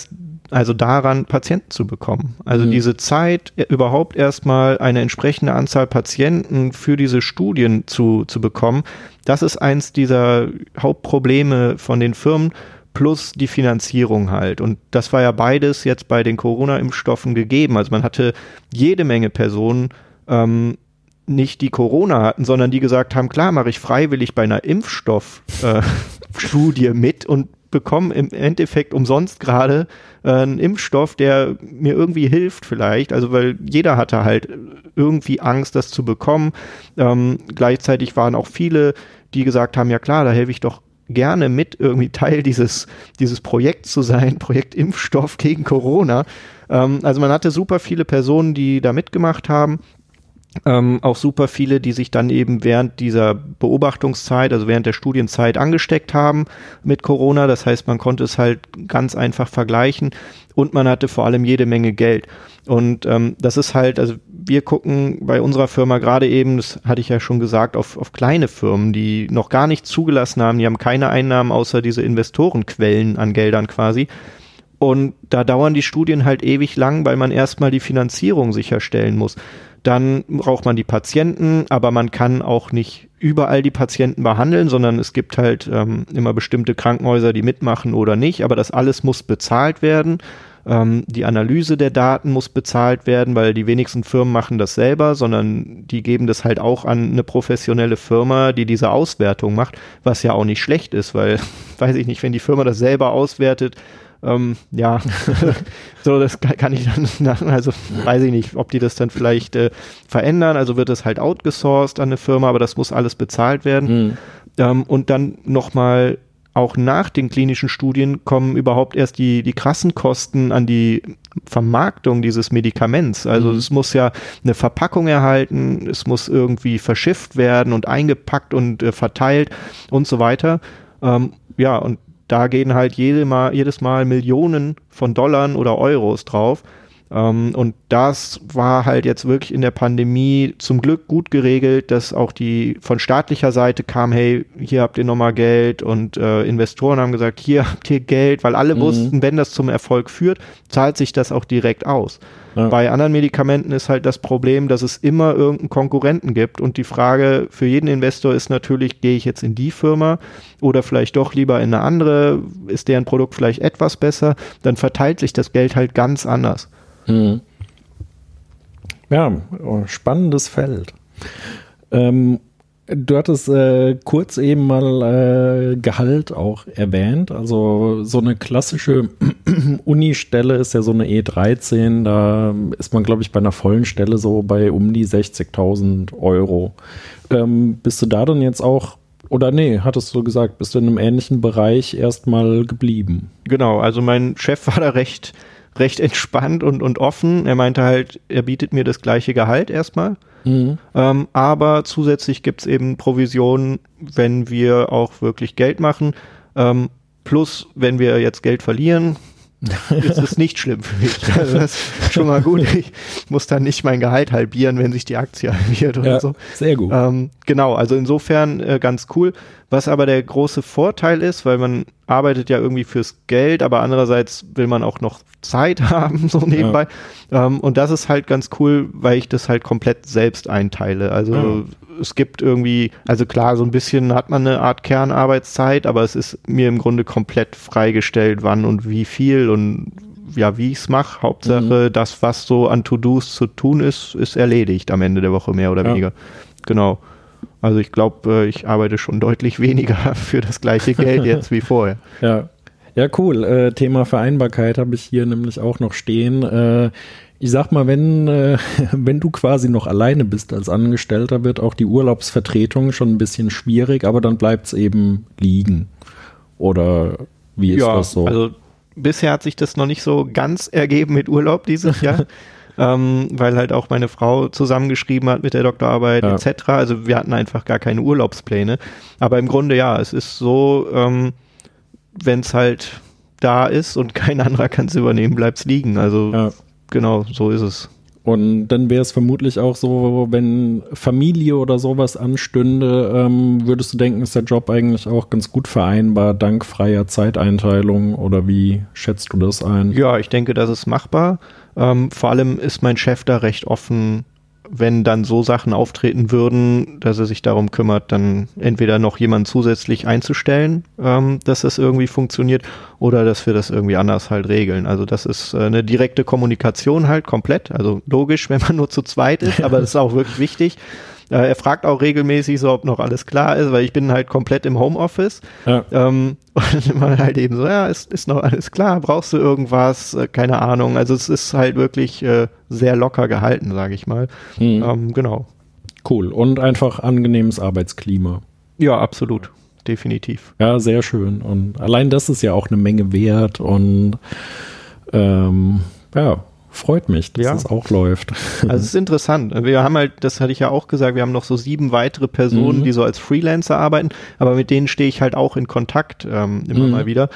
also daran, Patienten zu bekommen. Also mhm. diese Zeit, äh, überhaupt erstmal eine entsprechende Anzahl Patienten für diese Studien zu, zu bekommen, das ist eins dieser Hauptprobleme von den Firmen plus die Finanzierung halt. Und das war ja beides jetzt bei den Corona-Impfstoffen gegeben. Also man hatte jede Menge Personen, ähm, nicht die Corona hatten, sondern die gesagt haben, klar, mache ich freiwillig bei einer Impfstoffstudie äh, mit und bekomme im Endeffekt umsonst gerade äh, einen Impfstoff, der mir irgendwie hilft vielleicht. Also weil jeder hatte halt irgendwie Angst, das zu bekommen. Ähm, gleichzeitig waren auch viele, die gesagt haben, ja klar, da helfe ich doch gerne mit, irgendwie Teil dieses, dieses Projekts zu sein, Projekt Impfstoff gegen Corona. Ähm, also man hatte super viele Personen, die da mitgemacht haben. Ähm, auch super viele, die sich dann eben während dieser Beobachtungszeit, also während der Studienzeit angesteckt haben mit Corona. Das heißt, man konnte es halt ganz einfach vergleichen und man hatte vor allem jede Menge Geld. Und ähm, das ist halt, also wir gucken bei unserer Firma gerade eben, das hatte ich ja schon gesagt, auf, auf kleine Firmen, die noch gar nicht zugelassen haben, die haben keine Einnahmen außer diese Investorenquellen an Geldern quasi. Und da dauern die Studien halt ewig lang, weil man erstmal die Finanzierung sicherstellen muss. Dann braucht man die Patienten, aber man kann auch nicht überall die Patienten behandeln, sondern es gibt halt ähm, immer bestimmte Krankenhäuser, die mitmachen oder nicht. Aber das alles muss bezahlt werden. Ähm, die Analyse der Daten muss bezahlt werden, weil die wenigsten Firmen machen das selber, sondern die geben das halt auch an eine professionelle Firma, die diese Auswertung macht, was ja auch nicht schlecht ist, weil, weiß ich nicht, wenn die Firma das selber auswertet, ähm, ja, so das kann, ich dann, also weiß ich nicht, ob die das dann vielleicht äh, verändern, also wird es halt outgesourced an eine Firma, aber das muss alles bezahlt werden. Mhm. Ähm, und dann nochmal auch nach den klinischen Studien kommen überhaupt erst die, die krassen Kosten an die Vermarktung dieses Medikaments. Also mhm. es muss ja eine Verpackung erhalten, es muss irgendwie verschifft werden und eingepackt und äh, verteilt und so weiter. Ähm, ja, und da gehen halt jede Mal, jedes Mal Millionen von Dollar oder Euros drauf. Ähm, und das war halt jetzt wirklich in der Pandemie zum Glück gut geregelt, dass auch die von staatlicher Seite kam, hey, hier habt ihr nochmal Geld und äh, Investoren haben gesagt, hier habt ihr Geld, weil alle mhm. wussten, wenn das zum Erfolg führt, zahlt sich das auch direkt aus. Ja. Bei anderen Medikamenten ist halt das Problem, dass es immer irgendeinen Konkurrenten gibt und die Frage für jeden Investor ist natürlich, gehe ich jetzt in die Firma oder vielleicht doch lieber in eine andere, ist deren Produkt vielleicht etwas besser, dann verteilt sich das Geld halt ganz anders. Hm. Ja, oh, spannendes Feld. Ähm, du hattest äh, kurz eben mal äh, Gehalt auch erwähnt. Also so eine klassische Uni-Stelle ist ja so eine E13. Da ist man, glaube ich, bei einer vollen Stelle so bei um die 60.000 Euro. Ähm, bist du da dann jetzt auch oder nee, hattest du gesagt, bist du in einem ähnlichen Bereich erstmal geblieben? Genau, also mein Chef war da recht recht entspannt und, und offen. Er meinte halt, er bietet mir das gleiche Gehalt erstmal. Mhm. Ähm, aber zusätzlich gibt es eben Provisionen, wenn wir auch wirklich Geld machen. Ähm, plus, wenn wir jetzt Geld verlieren, ist es nicht schlimm für mich. Also das ist schon mal gut. Ich muss dann nicht mein Gehalt halbieren, wenn sich die Aktie halbiert oder ja, so. Sehr gut. Ähm, genau, also insofern äh, ganz cool. Was aber der große Vorteil ist, weil man arbeitet ja irgendwie fürs Geld, aber andererseits will man auch noch Zeit haben, so nebenbei. Ja. Ähm, und das ist halt ganz cool, weil ich das halt komplett selbst einteile. Also ja. es gibt irgendwie, also klar, so ein bisschen hat man eine Art Kernarbeitszeit, aber es ist mir im Grunde komplett freigestellt, wann und wie viel und ja, wie ich es mache. Hauptsache, mhm. das, was so an To-Dos zu tun ist, ist erledigt am Ende der Woche, mehr oder ja. weniger. Genau. Also ich glaube, äh, ich arbeite schon deutlich weniger für das gleiche Geld jetzt wie vorher. Ja. Ja, cool. Äh, Thema Vereinbarkeit habe ich hier nämlich auch noch stehen. Äh, ich sag mal, wenn, äh, wenn du quasi noch alleine bist als Angestellter, wird auch die Urlaubsvertretung schon ein bisschen schwierig, aber dann bleibt es eben liegen. Oder wie ist ja, das so? Also bisher hat sich das noch nicht so ganz ergeben mit Urlaub dieses Jahr. ähm, weil halt auch meine Frau zusammengeschrieben hat mit der Doktorarbeit ja. etc. Also wir hatten einfach gar keine Urlaubspläne. Aber im Grunde ja, es ist so, ähm, wenn es halt da ist und kein anderer kann es übernehmen, bleibt es liegen. Also ja. genau, so ist es. Und dann wäre es vermutlich auch so, wenn Familie oder sowas anstünde, ähm, würdest du denken, ist der Job eigentlich auch ganz gut vereinbar, dank freier Zeiteinteilung oder wie schätzt du das ein? Ja, ich denke, das ist machbar. Ähm, vor allem ist mein Chef da recht offen, wenn dann so Sachen auftreten würden, dass er sich darum kümmert, dann entweder noch jemanden zusätzlich einzustellen, ähm, dass das irgendwie funktioniert, oder dass wir das irgendwie anders halt regeln. Also das ist äh, eine direkte Kommunikation halt komplett. Also logisch, wenn man nur zu zweit ist, aber das ist auch wirklich wichtig. Äh, er fragt auch regelmäßig so, ob noch alles klar ist, weil ich bin halt komplett im Homeoffice. Ja. Ähm, und immer halt eben so, ja, ist, ist noch alles klar, brauchst du irgendwas? Äh, keine Ahnung. Also es ist halt wirklich äh, sehr locker gehalten, sage ich mal. Mhm. Ähm, genau. Cool. Und einfach angenehmes Arbeitsklima. Ja, absolut. Definitiv. Ja, sehr schön. Und allein das ist ja auch eine Menge wert und ähm, ja, Freut mich, dass ja. das auch läuft. Also es ist interessant. Wir haben halt, das hatte ich ja auch gesagt, wir haben noch so sieben weitere Personen, mhm. die so als Freelancer arbeiten, aber mit denen stehe ich halt auch in Kontakt ähm, immer mhm. mal wieder.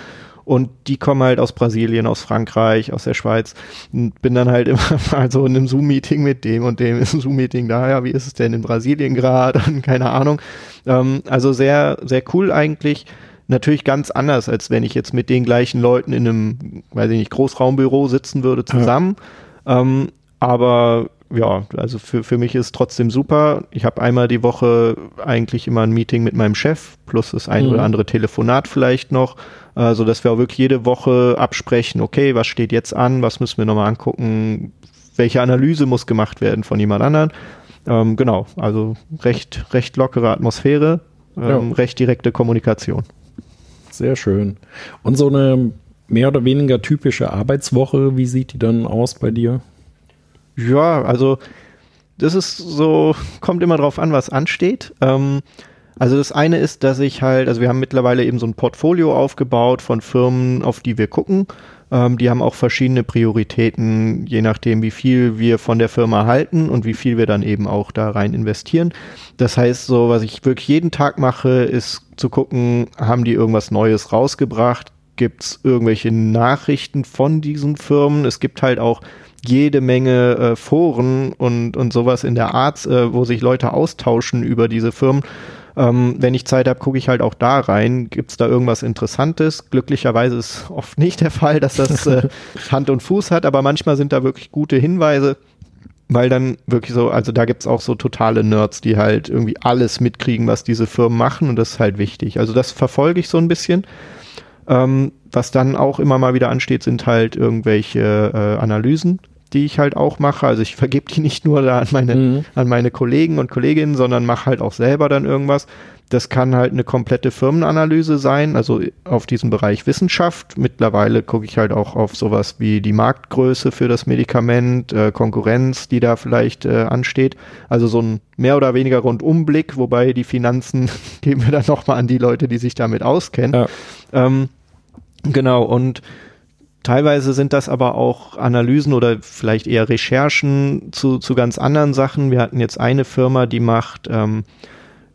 Und die kommen halt aus Brasilien, aus Frankreich, aus der Schweiz. Und bin dann halt immer mal so in einem Zoom-Meeting mit dem und dem ist ein Zoom-Meeting da, ja, wie ist es denn in Brasilien gerade? Keine Ahnung. Ähm, also sehr, sehr cool eigentlich natürlich ganz anders, als wenn ich jetzt mit den gleichen Leuten in einem, weiß ich nicht, Großraumbüro sitzen würde zusammen. Ja. Ähm, aber ja, also für, für mich ist trotzdem super. Ich habe einmal die Woche eigentlich immer ein Meeting mit meinem Chef, plus das ein mhm. oder andere Telefonat vielleicht noch, äh, so dass wir auch wirklich jede Woche absprechen, okay, was steht jetzt an, was müssen wir nochmal angucken, welche Analyse muss gemacht werden von jemand anderen. Ähm, genau, also recht, recht lockere Atmosphäre, ähm, ja. recht direkte Kommunikation. Sehr schön. Und so eine mehr oder weniger typische Arbeitswoche, wie sieht die dann aus bei dir? Ja, also das ist so, kommt immer drauf an, was ansteht. Ähm, also das eine ist, dass ich halt, also wir haben mittlerweile eben so ein Portfolio aufgebaut von Firmen, auf die wir gucken. Ähm, die haben auch verschiedene Prioritäten, je nachdem, wie viel wir von der Firma halten und wie viel wir dann eben auch da rein investieren. Das heißt, so was ich wirklich jeden Tag mache, ist zu gucken, haben die irgendwas Neues rausgebracht? Gibt es irgendwelche Nachrichten von diesen Firmen? Es gibt halt auch jede Menge äh, Foren und, und sowas in der Art, äh, wo sich Leute austauschen über diese Firmen. Ähm, wenn ich Zeit habe, gucke ich halt auch da rein. Gibt es da irgendwas Interessantes? Glücklicherweise ist oft nicht der Fall, dass das äh, Hand und Fuß hat, aber manchmal sind da wirklich gute Hinweise, weil dann wirklich so, also da gibt es auch so totale Nerds, die halt irgendwie alles mitkriegen, was diese Firmen machen und das ist halt wichtig. Also das verfolge ich so ein bisschen. Ähm, was dann auch immer mal wieder ansteht, sind halt irgendwelche äh, Analysen, die ich halt auch mache. Also ich vergebe die nicht nur da an meine, mhm. an meine Kollegen und Kolleginnen, sondern mache halt auch selber dann irgendwas. Das kann halt eine komplette Firmenanalyse sein, also auf diesem Bereich Wissenschaft. Mittlerweile gucke ich halt auch auf sowas wie die Marktgröße für das Medikament, äh, Konkurrenz, die da vielleicht äh, ansteht. Also so ein mehr oder weniger Rundumblick, wobei die Finanzen geben wir dann nochmal an die Leute, die sich damit auskennen. Ja. Ähm, Genau, und teilweise sind das aber auch Analysen oder vielleicht eher Recherchen zu, zu ganz anderen Sachen. Wir hatten jetzt eine Firma, die macht, ähm,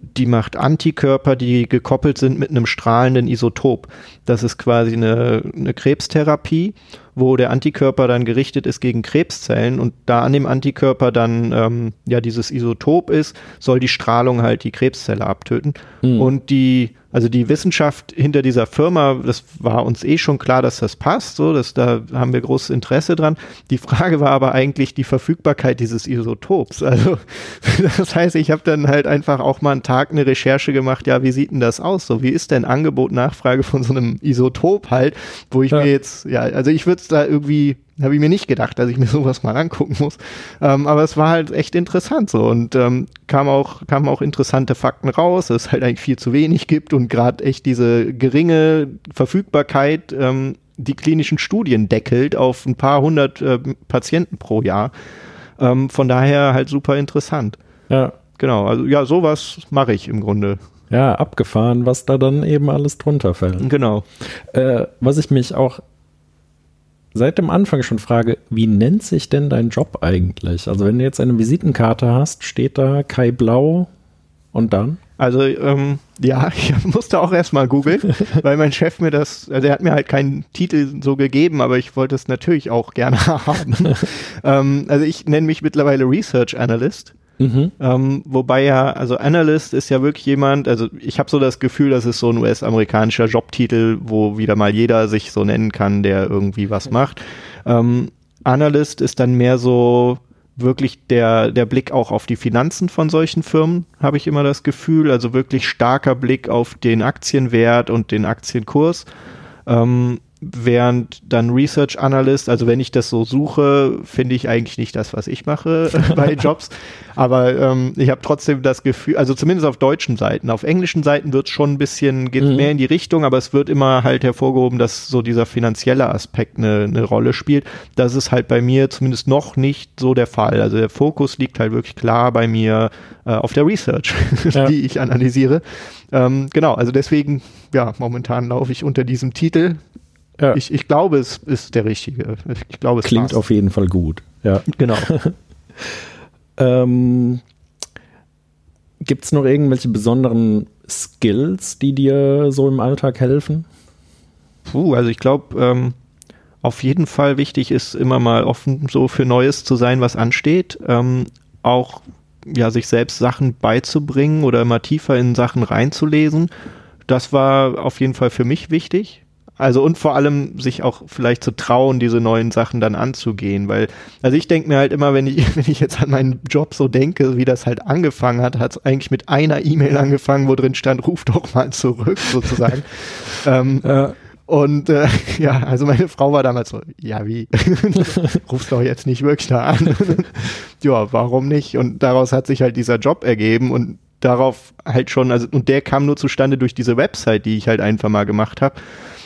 die macht Antikörper, die gekoppelt sind mit einem strahlenden Isotop. Das ist quasi eine, eine Krebstherapie, wo der Antikörper dann gerichtet ist gegen Krebszellen und da an dem Antikörper dann ähm, ja dieses Isotop ist, soll die Strahlung halt die Krebszelle abtöten. Mhm. Und die also die Wissenschaft hinter dieser Firma, das war uns eh schon klar, dass das passt, so, dass da haben wir großes Interesse dran. Die Frage war aber eigentlich die Verfügbarkeit dieses Isotops. Also das heißt, ich habe dann halt einfach auch mal einen Tag eine Recherche gemacht, ja, wie sieht denn das aus? So, wie ist denn Angebot, Nachfrage von so einem Isotop halt, wo ich ja. mir jetzt, ja, also ich würde es da irgendwie habe ich mir nicht gedacht, dass ich mir sowas mal angucken muss. Ähm, aber es war halt echt interessant so und ähm, kam auch kamen auch interessante Fakten raus, dass es halt eigentlich viel zu wenig gibt und gerade echt diese geringe Verfügbarkeit ähm, die klinischen Studien deckelt auf ein paar hundert äh, Patienten pro Jahr. Ähm, von daher halt super interessant. Ja. Genau, also ja, sowas mache ich im Grunde. Ja, abgefahren, was da dann eben alles drunter fällt. Genau. Äh, was ich mich auch seit dem Anfang schon frage, wie nennt sich denn dein Job eigentlich? Also wenn du jetzt eine Visitenkarte hast, steht da Kai Blau und dann? Also ähm, ja, ich musste auch erstmal googeln, weil mein Chef mir das, also er hat mir halt keinen Titel so gegeben, aber ich wollte es natürlich auch gerne haben. ähm, also ich nenne mich mittlerweile Research Analyst. Mhm. Ähm, wobei ja, also Analyst ist ja wirklich jemand, also ich habe so das Gefühl, das ist so ein US-amerikanischer Jobtitel, wo wieder mal jeder sich so nennen kann, der irgendwie was macht. Ähm, Analyst ist dann mehr so wirklich der, der Blick auch auf die Finanzen von solchen Firmen, habe ich immer das Gefühl. Also wirklich starker Blick auf den Aktienwert und den Aktienkurs. Ähm, während dann Research Analyst, also wenn ich das so suche, finde ich eigentlich nicht das, was ich mache bei Jobs. Aber ähm, ich habe trotzdem das Gefühl, also zumindest auf deutschen Seiten, auf englischen Seiten wird es schon ein bisschen, geht mhm. mehr in die Richtung, aber es wird immer halt hervorgehoben, dass so dieser finanzielle Aspekt eine, eine Rolle spielt. Das ist halt bei mir zumindest noch nicht so der Fall. Also der Fokus liegt halt wirklich klar bei mir äh, auf der Research, ja. die ich analysiere. Ähm, genau, also deswegen, ja, momentan laufe ich unter diesem Titel ja. Ich, ich glaube, es ist der richtige. Ich glaube, es Klingt passt. auf jeden Fall gut. Ja. Genau. ähm, Gibt es noch irgendwelche besonderen Skills, die dir so im Alltag helfen? Puh, also ich glaube, ähm, auf jeden Fall wichtig ist immer mal offen so für Neues zu sein, was ansteht. Ähm, auch ja, sich selbst Sachen beizubringen oder immer tiefer in Sachen reinzulesen. Das war auf jeden Fall für mich wichtig. Also und vor allem sich auch vielleicht zu trauen, diese neuen Sachen dann anzugehen, weil also ich denke mir halt immer, wenn ich wenn ich jetzt an meinen Job so denke, wie das halt angefangen hat, hat es eigentlich mit einer E-Mail angefangen, wo drin stand, ruf doch mal zurück sozusagen. ähm, ja. Und äh, ja, also meine Frau war damals so, ja wie, rufst doch jetzt nicht wirklich da an. ja, warum nicht? Und daraus hat sich halt dieser Job ergeben und darauf halt schon, also und der kam nur zustande durch diese Website, die ich halt einfach mal gemacht habe.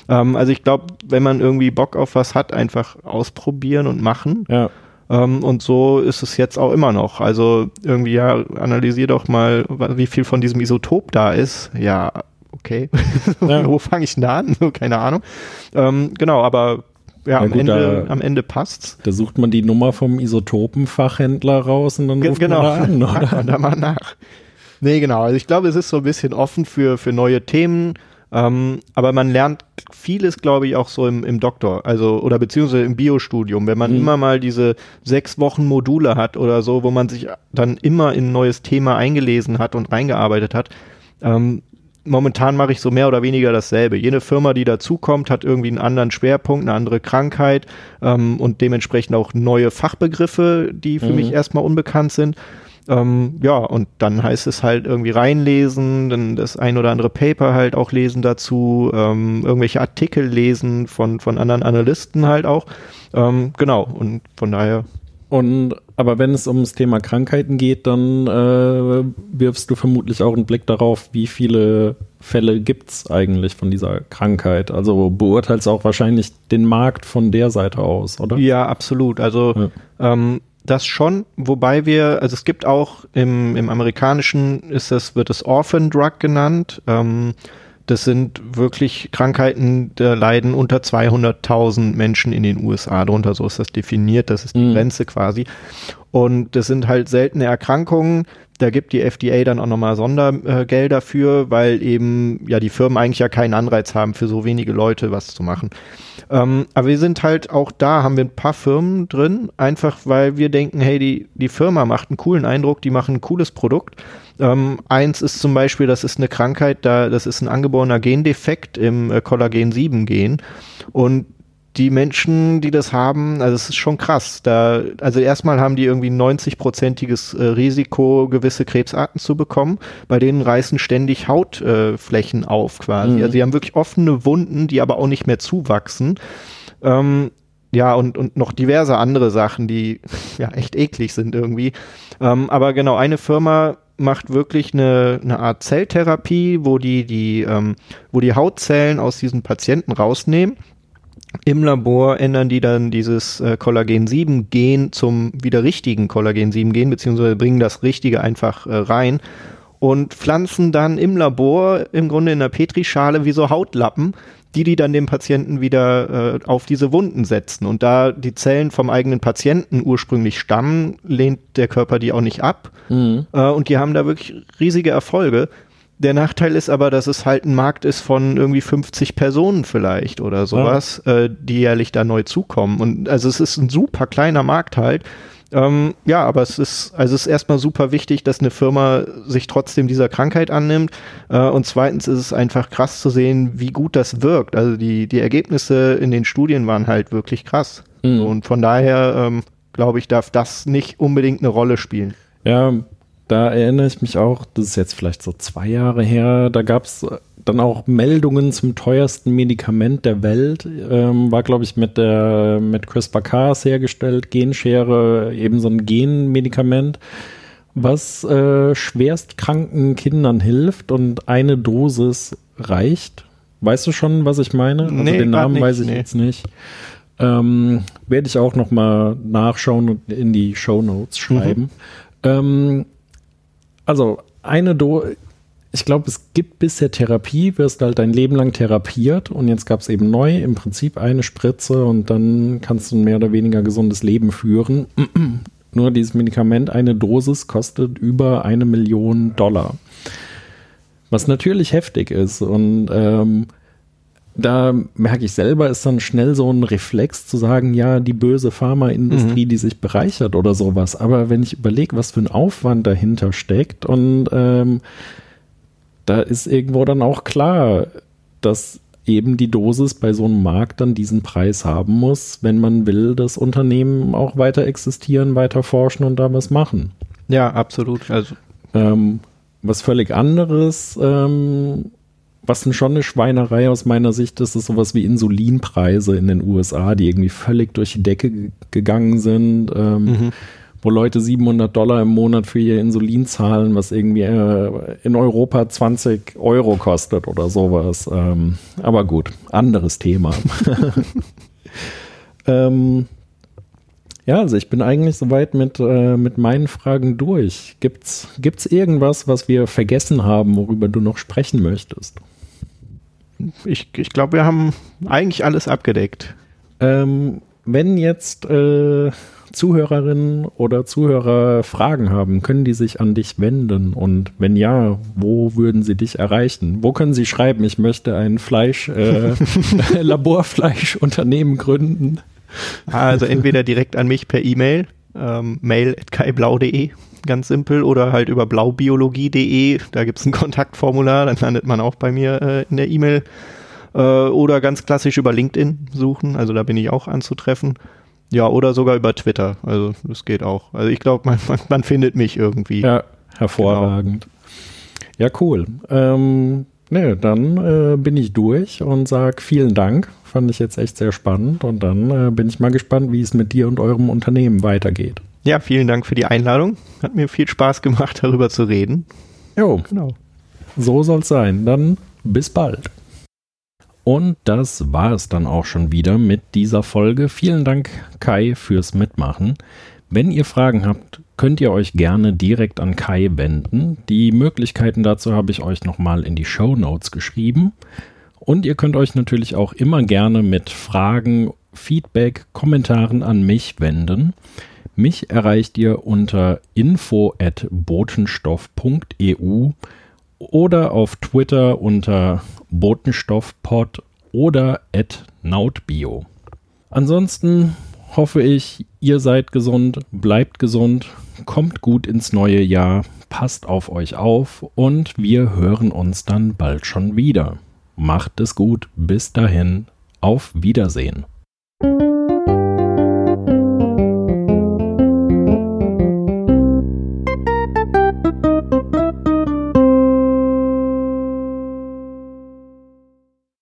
Ähm, also ich glaube, wenn man irgendwie Bock auf was hat, einfach ausprobieren und machen. Ja. Ähm, und so ist es jetzt auch immer noch. Also irgendwie, ja, analysier doch mal, wie viel von diesem Isotop da ist. Ja, okay. Ja. Wo fange ich denn da an? Keine Ahnung. Ähm, genau, aber ja, am, gut, Ende, da, am Ende passt's. Da sucht man die Nummer vom Isotopenfachhändler raus und dann ruft genau. man da an, oder? da mal nach. Nee, genau. Also ich glaube, es ist so ein bisschen offen für, für neue Themen. Ähm, aber man lernt vieles, glaube ich, auch so im, im Doktor, also oder beziehungsweise im Biostudium, wenn man mhm. immer mal diese sechs Wochen Module hat oder so, wo man sich dann immer in ein neues Thema eingelesen hat und reingearbeitet hat. Ähm, momentan mache ich so mehr oder weniger dasselbe. Jede Firma, die dazukommt, hat irgendwie einen anderen Schwerpunkt, eine andere Krankheit ähm, und dementsprechend auch neue Fachbegriffe, die für mhm. mich erstmal unbekannt sind. Ähm, ja, und dann heißt es halt irgendwie reinlesen, dann das ein oder andere Paper halt auch lesen dazu, ähm, irgendwelche Artikel lesen von, von anderen Analysten halt auch. Ähm, genau, und von daher. Und aber wenn es ums Thema Krankheiten geht, dann äh, wirfst du vermutlich auch einen Blick darauf, wie viele Fälle gibt es eigentlich von dieser Krankheit. Also beurteilst auch wahrscheinlich den Markt von der Seite aus, oder? Ja, absolut. Also ja. ähm, das schon, wobei wir, also es gibt auch im, im amerikanischen ist das, wird es Orphan Drug genannt. Ähm, das sind wirklich Krankheiten, da leiden unter 200.000 Menschen in den USA drunter. So ist das definiert. Das ist die mhm. Grenze quasi. Und das sind halt seltene Erkrankungen. Da gibt die FDA dann auch nochmal Sondergelder für, weil eben ja die Firmen eigentlich ja keinen Anreiz haben, für so wenige Leute was zu machen. Ähm, aber wir sind halt auch da, haben wir ein paar Firmen drin, einfach weil wir denken, hey, die, die Firma macht einen coolen Eindruck, die machen ein cooles Produkt. Ähm, eins ist zum Beispiel, das ist eine Krankheit, da, das ist ein angeborener Gendefekt im äh, Kollagen-7-Gen. Und die Menschen, die das haben, also es ist schon krass. Da, also erstmal haben die irgendwie 90-prozentiges äh, Risiko, gewisse Krebsarten zu bekommen. Bei denen reißen ständig Hautflächen äh, auf quasi. Mhm. Also sie haben wirklich offene Wunden, die aber auch nicht mehr zuwachsen. Ähm, ja, und, und noch diverse andere Sachen, die ja echt eklig sind irgendwie. Ähm, aber genau, eine Firma macht wirklich eine, eine Art Zelltherapie, wo die, die, ähm, wo die Hautzellen aus diesen Patienten rausnehmen im Labor ändern die dann dieses äh, Kollagen-7-Gen zum wieder richtigen Kollagen-7-Gen, beziehungsweise bringen das Richtige einfach äh, rein und pflanzen dann im Labor im Grunde in der Petrischale wie so Hautlappen, die die dann dem Patienten wieder äh, auf diese Wunden setzen. Und da die Zellen vom eigenen Patienten ursprünglich stammen, lehnt der Körper die auch nicht ab. Mhm. Äh, und die haben da wirklich riesige Erfolge. Der Nachteil ist aber, dass es halt ein Markt ist von irgendwie 50 Personen vielleicht oder sowas, ja. äh, die jährlich da neu zukommen. Und also es ist ein super kleiner Markt halt. Ähm, ja, aber es ist, also es ist erstmal super wichtig, dass eine Firma sich trotzdem dieser Krankheit annimmt. Äh, und zweitens ist es einfach krass zu sehen, wie gut das wirkt. Also die, die Ergebnisse in den Studien waren halt wirklich krass. Mhm. Und von daher, ähm, glaube ich, darf das nicht unbedingt eine Rolle spielen. Ja, da erinnere ich mich auch, das ist jetzt vielleicht so zwei Jahre her, da gab es dann auch Meldungen zum teuersten Medikament der Welt. Ähm, war, glaube ich, mit der mit CRISPR-Cas hergestellt, Genschere, eben so ein Genmedikament, was äh, schwerstkranken Kindern hilft und eine Dosis reicht. Weißt du schon, was ich meine? Also nee, den Namen nicht, weiß ich nee. jetzt nicht. Ähm, Werde ich auch noch mal nachschauen und in die Show Notes schreiben. Mhm. Ähm, also eine Do ich glaube, es gibt bisher Therapie, wirst halt dein Leben lang therapiert und jetzt gab es eben neu im Prinzip eine Spritze und dann kannst du ein mehr oder weniger gesundes Leben führen. Nur dieses Medikament, eine Dosis kostet über eine Million Dollar. Was natürlich heftig ist und ähm, da merke ich selber, ist dann schnell so ein Reflex zu sagen, ja, die böse Pharmaindustrie, mhm. die sich bereichert oder sowas. Aber wenn ich überlege, was für ein Aufwand dahinter steckt und ähm, da ist irgendwo dann auch klar, dass eben die Dosis bei so einem Markt dann diesen Preis haben muss, wenn man will, dass Unternehmen auch weiter existieren, weiter forschen und da was machen. Ja, absolut. Also ähm, was völlig anderes, ähm, was schon eine Schweinerei aus meiner Sicht ist, ist sowas wie Insulinpreise in den USA, die irgendwie völlig durch die Decke gegangen sind. Ähm, mhm wo Leute 700 Dollar im Monat für ihr Insulin zahlen, was irgendwie äh, in Europa 20 Euro kostet oder sowas. Ähm, aber gut, anderes Thema. ähm, ja, also ich bin eigentlich soweit mit, äh, mit meinen Fragen durch. Gibt's, gibt's irgendwas, was wir vergessen haben, worüber du noch sprechen möchtest? Ich, ich glaube, wir haben eigentlich alles abgedeckt. Ähm, wenn jetzt äh, Zuhörerinnen oder Zuhörer Fragen haben, können die sich an dich wenden? Und wenn ja, wo würden sie dich erreichen? Wo können sie schreiben, ich möchte ein Fleisch, äh, Laborfleischunternehmen gründen? Also entweder direkt an mich per E-Mail, ähm, mail.kaiblau.de, ganz simpel, oder halt über blaubiologie.de, da gibt es ein Kontaktformular, dann landet man auch bei mir äh, in der E-Mail. Äh, oder ganz klassisch über LinkedIn suchen, also da bin ich auch anzutreffen. Ja, oder sogar über Twitter. Also das geht auch. Also ich glaube, man, man, man, findet mich irgendwie. Ja, hervorragend. Genau. Ja, cool. Ähm, ne, dann äh, bin ich durch und sage vielen Dank. Fand ich jetzt echt sehr spannend. Und dann äh, bin ich mal gespannt, wie es mit dir und eurem Unternehmen weitergeht. Ja, vielen Dank für die Einladung. Hat mir viel Spaß gemacht, darüber zu reden. Jo, genau. So soll es sein. Dann bis bald. Und das war es dann auch schon wieder mit dieser Folge. Vielen Dank, Kai, fürs Mitmachen. Wenn ihr Fragen habt, könnt ihr euch gerne direkt an Kai wenden. Die Möglichkeiten dazu habe ich euch nochmal in die Show Notes geschrieben. Und ihr könnt euch natürlich auch immer gerne mit Fragen, Feedback, Kommentaren an mich wenden. Mich erreicht ihr unter info@botenstoff.eu oder auf Twitter unter Botenstoffpod oder nautbio. Ansonsten hoffe ich, ihr seid gesund, bleibt gesund, kommt gut ins neue Jahr, passt auf euch auf und wir hören uns dann bald schon wieder. Macht es gut, bis dahin, auf Wiedersehen.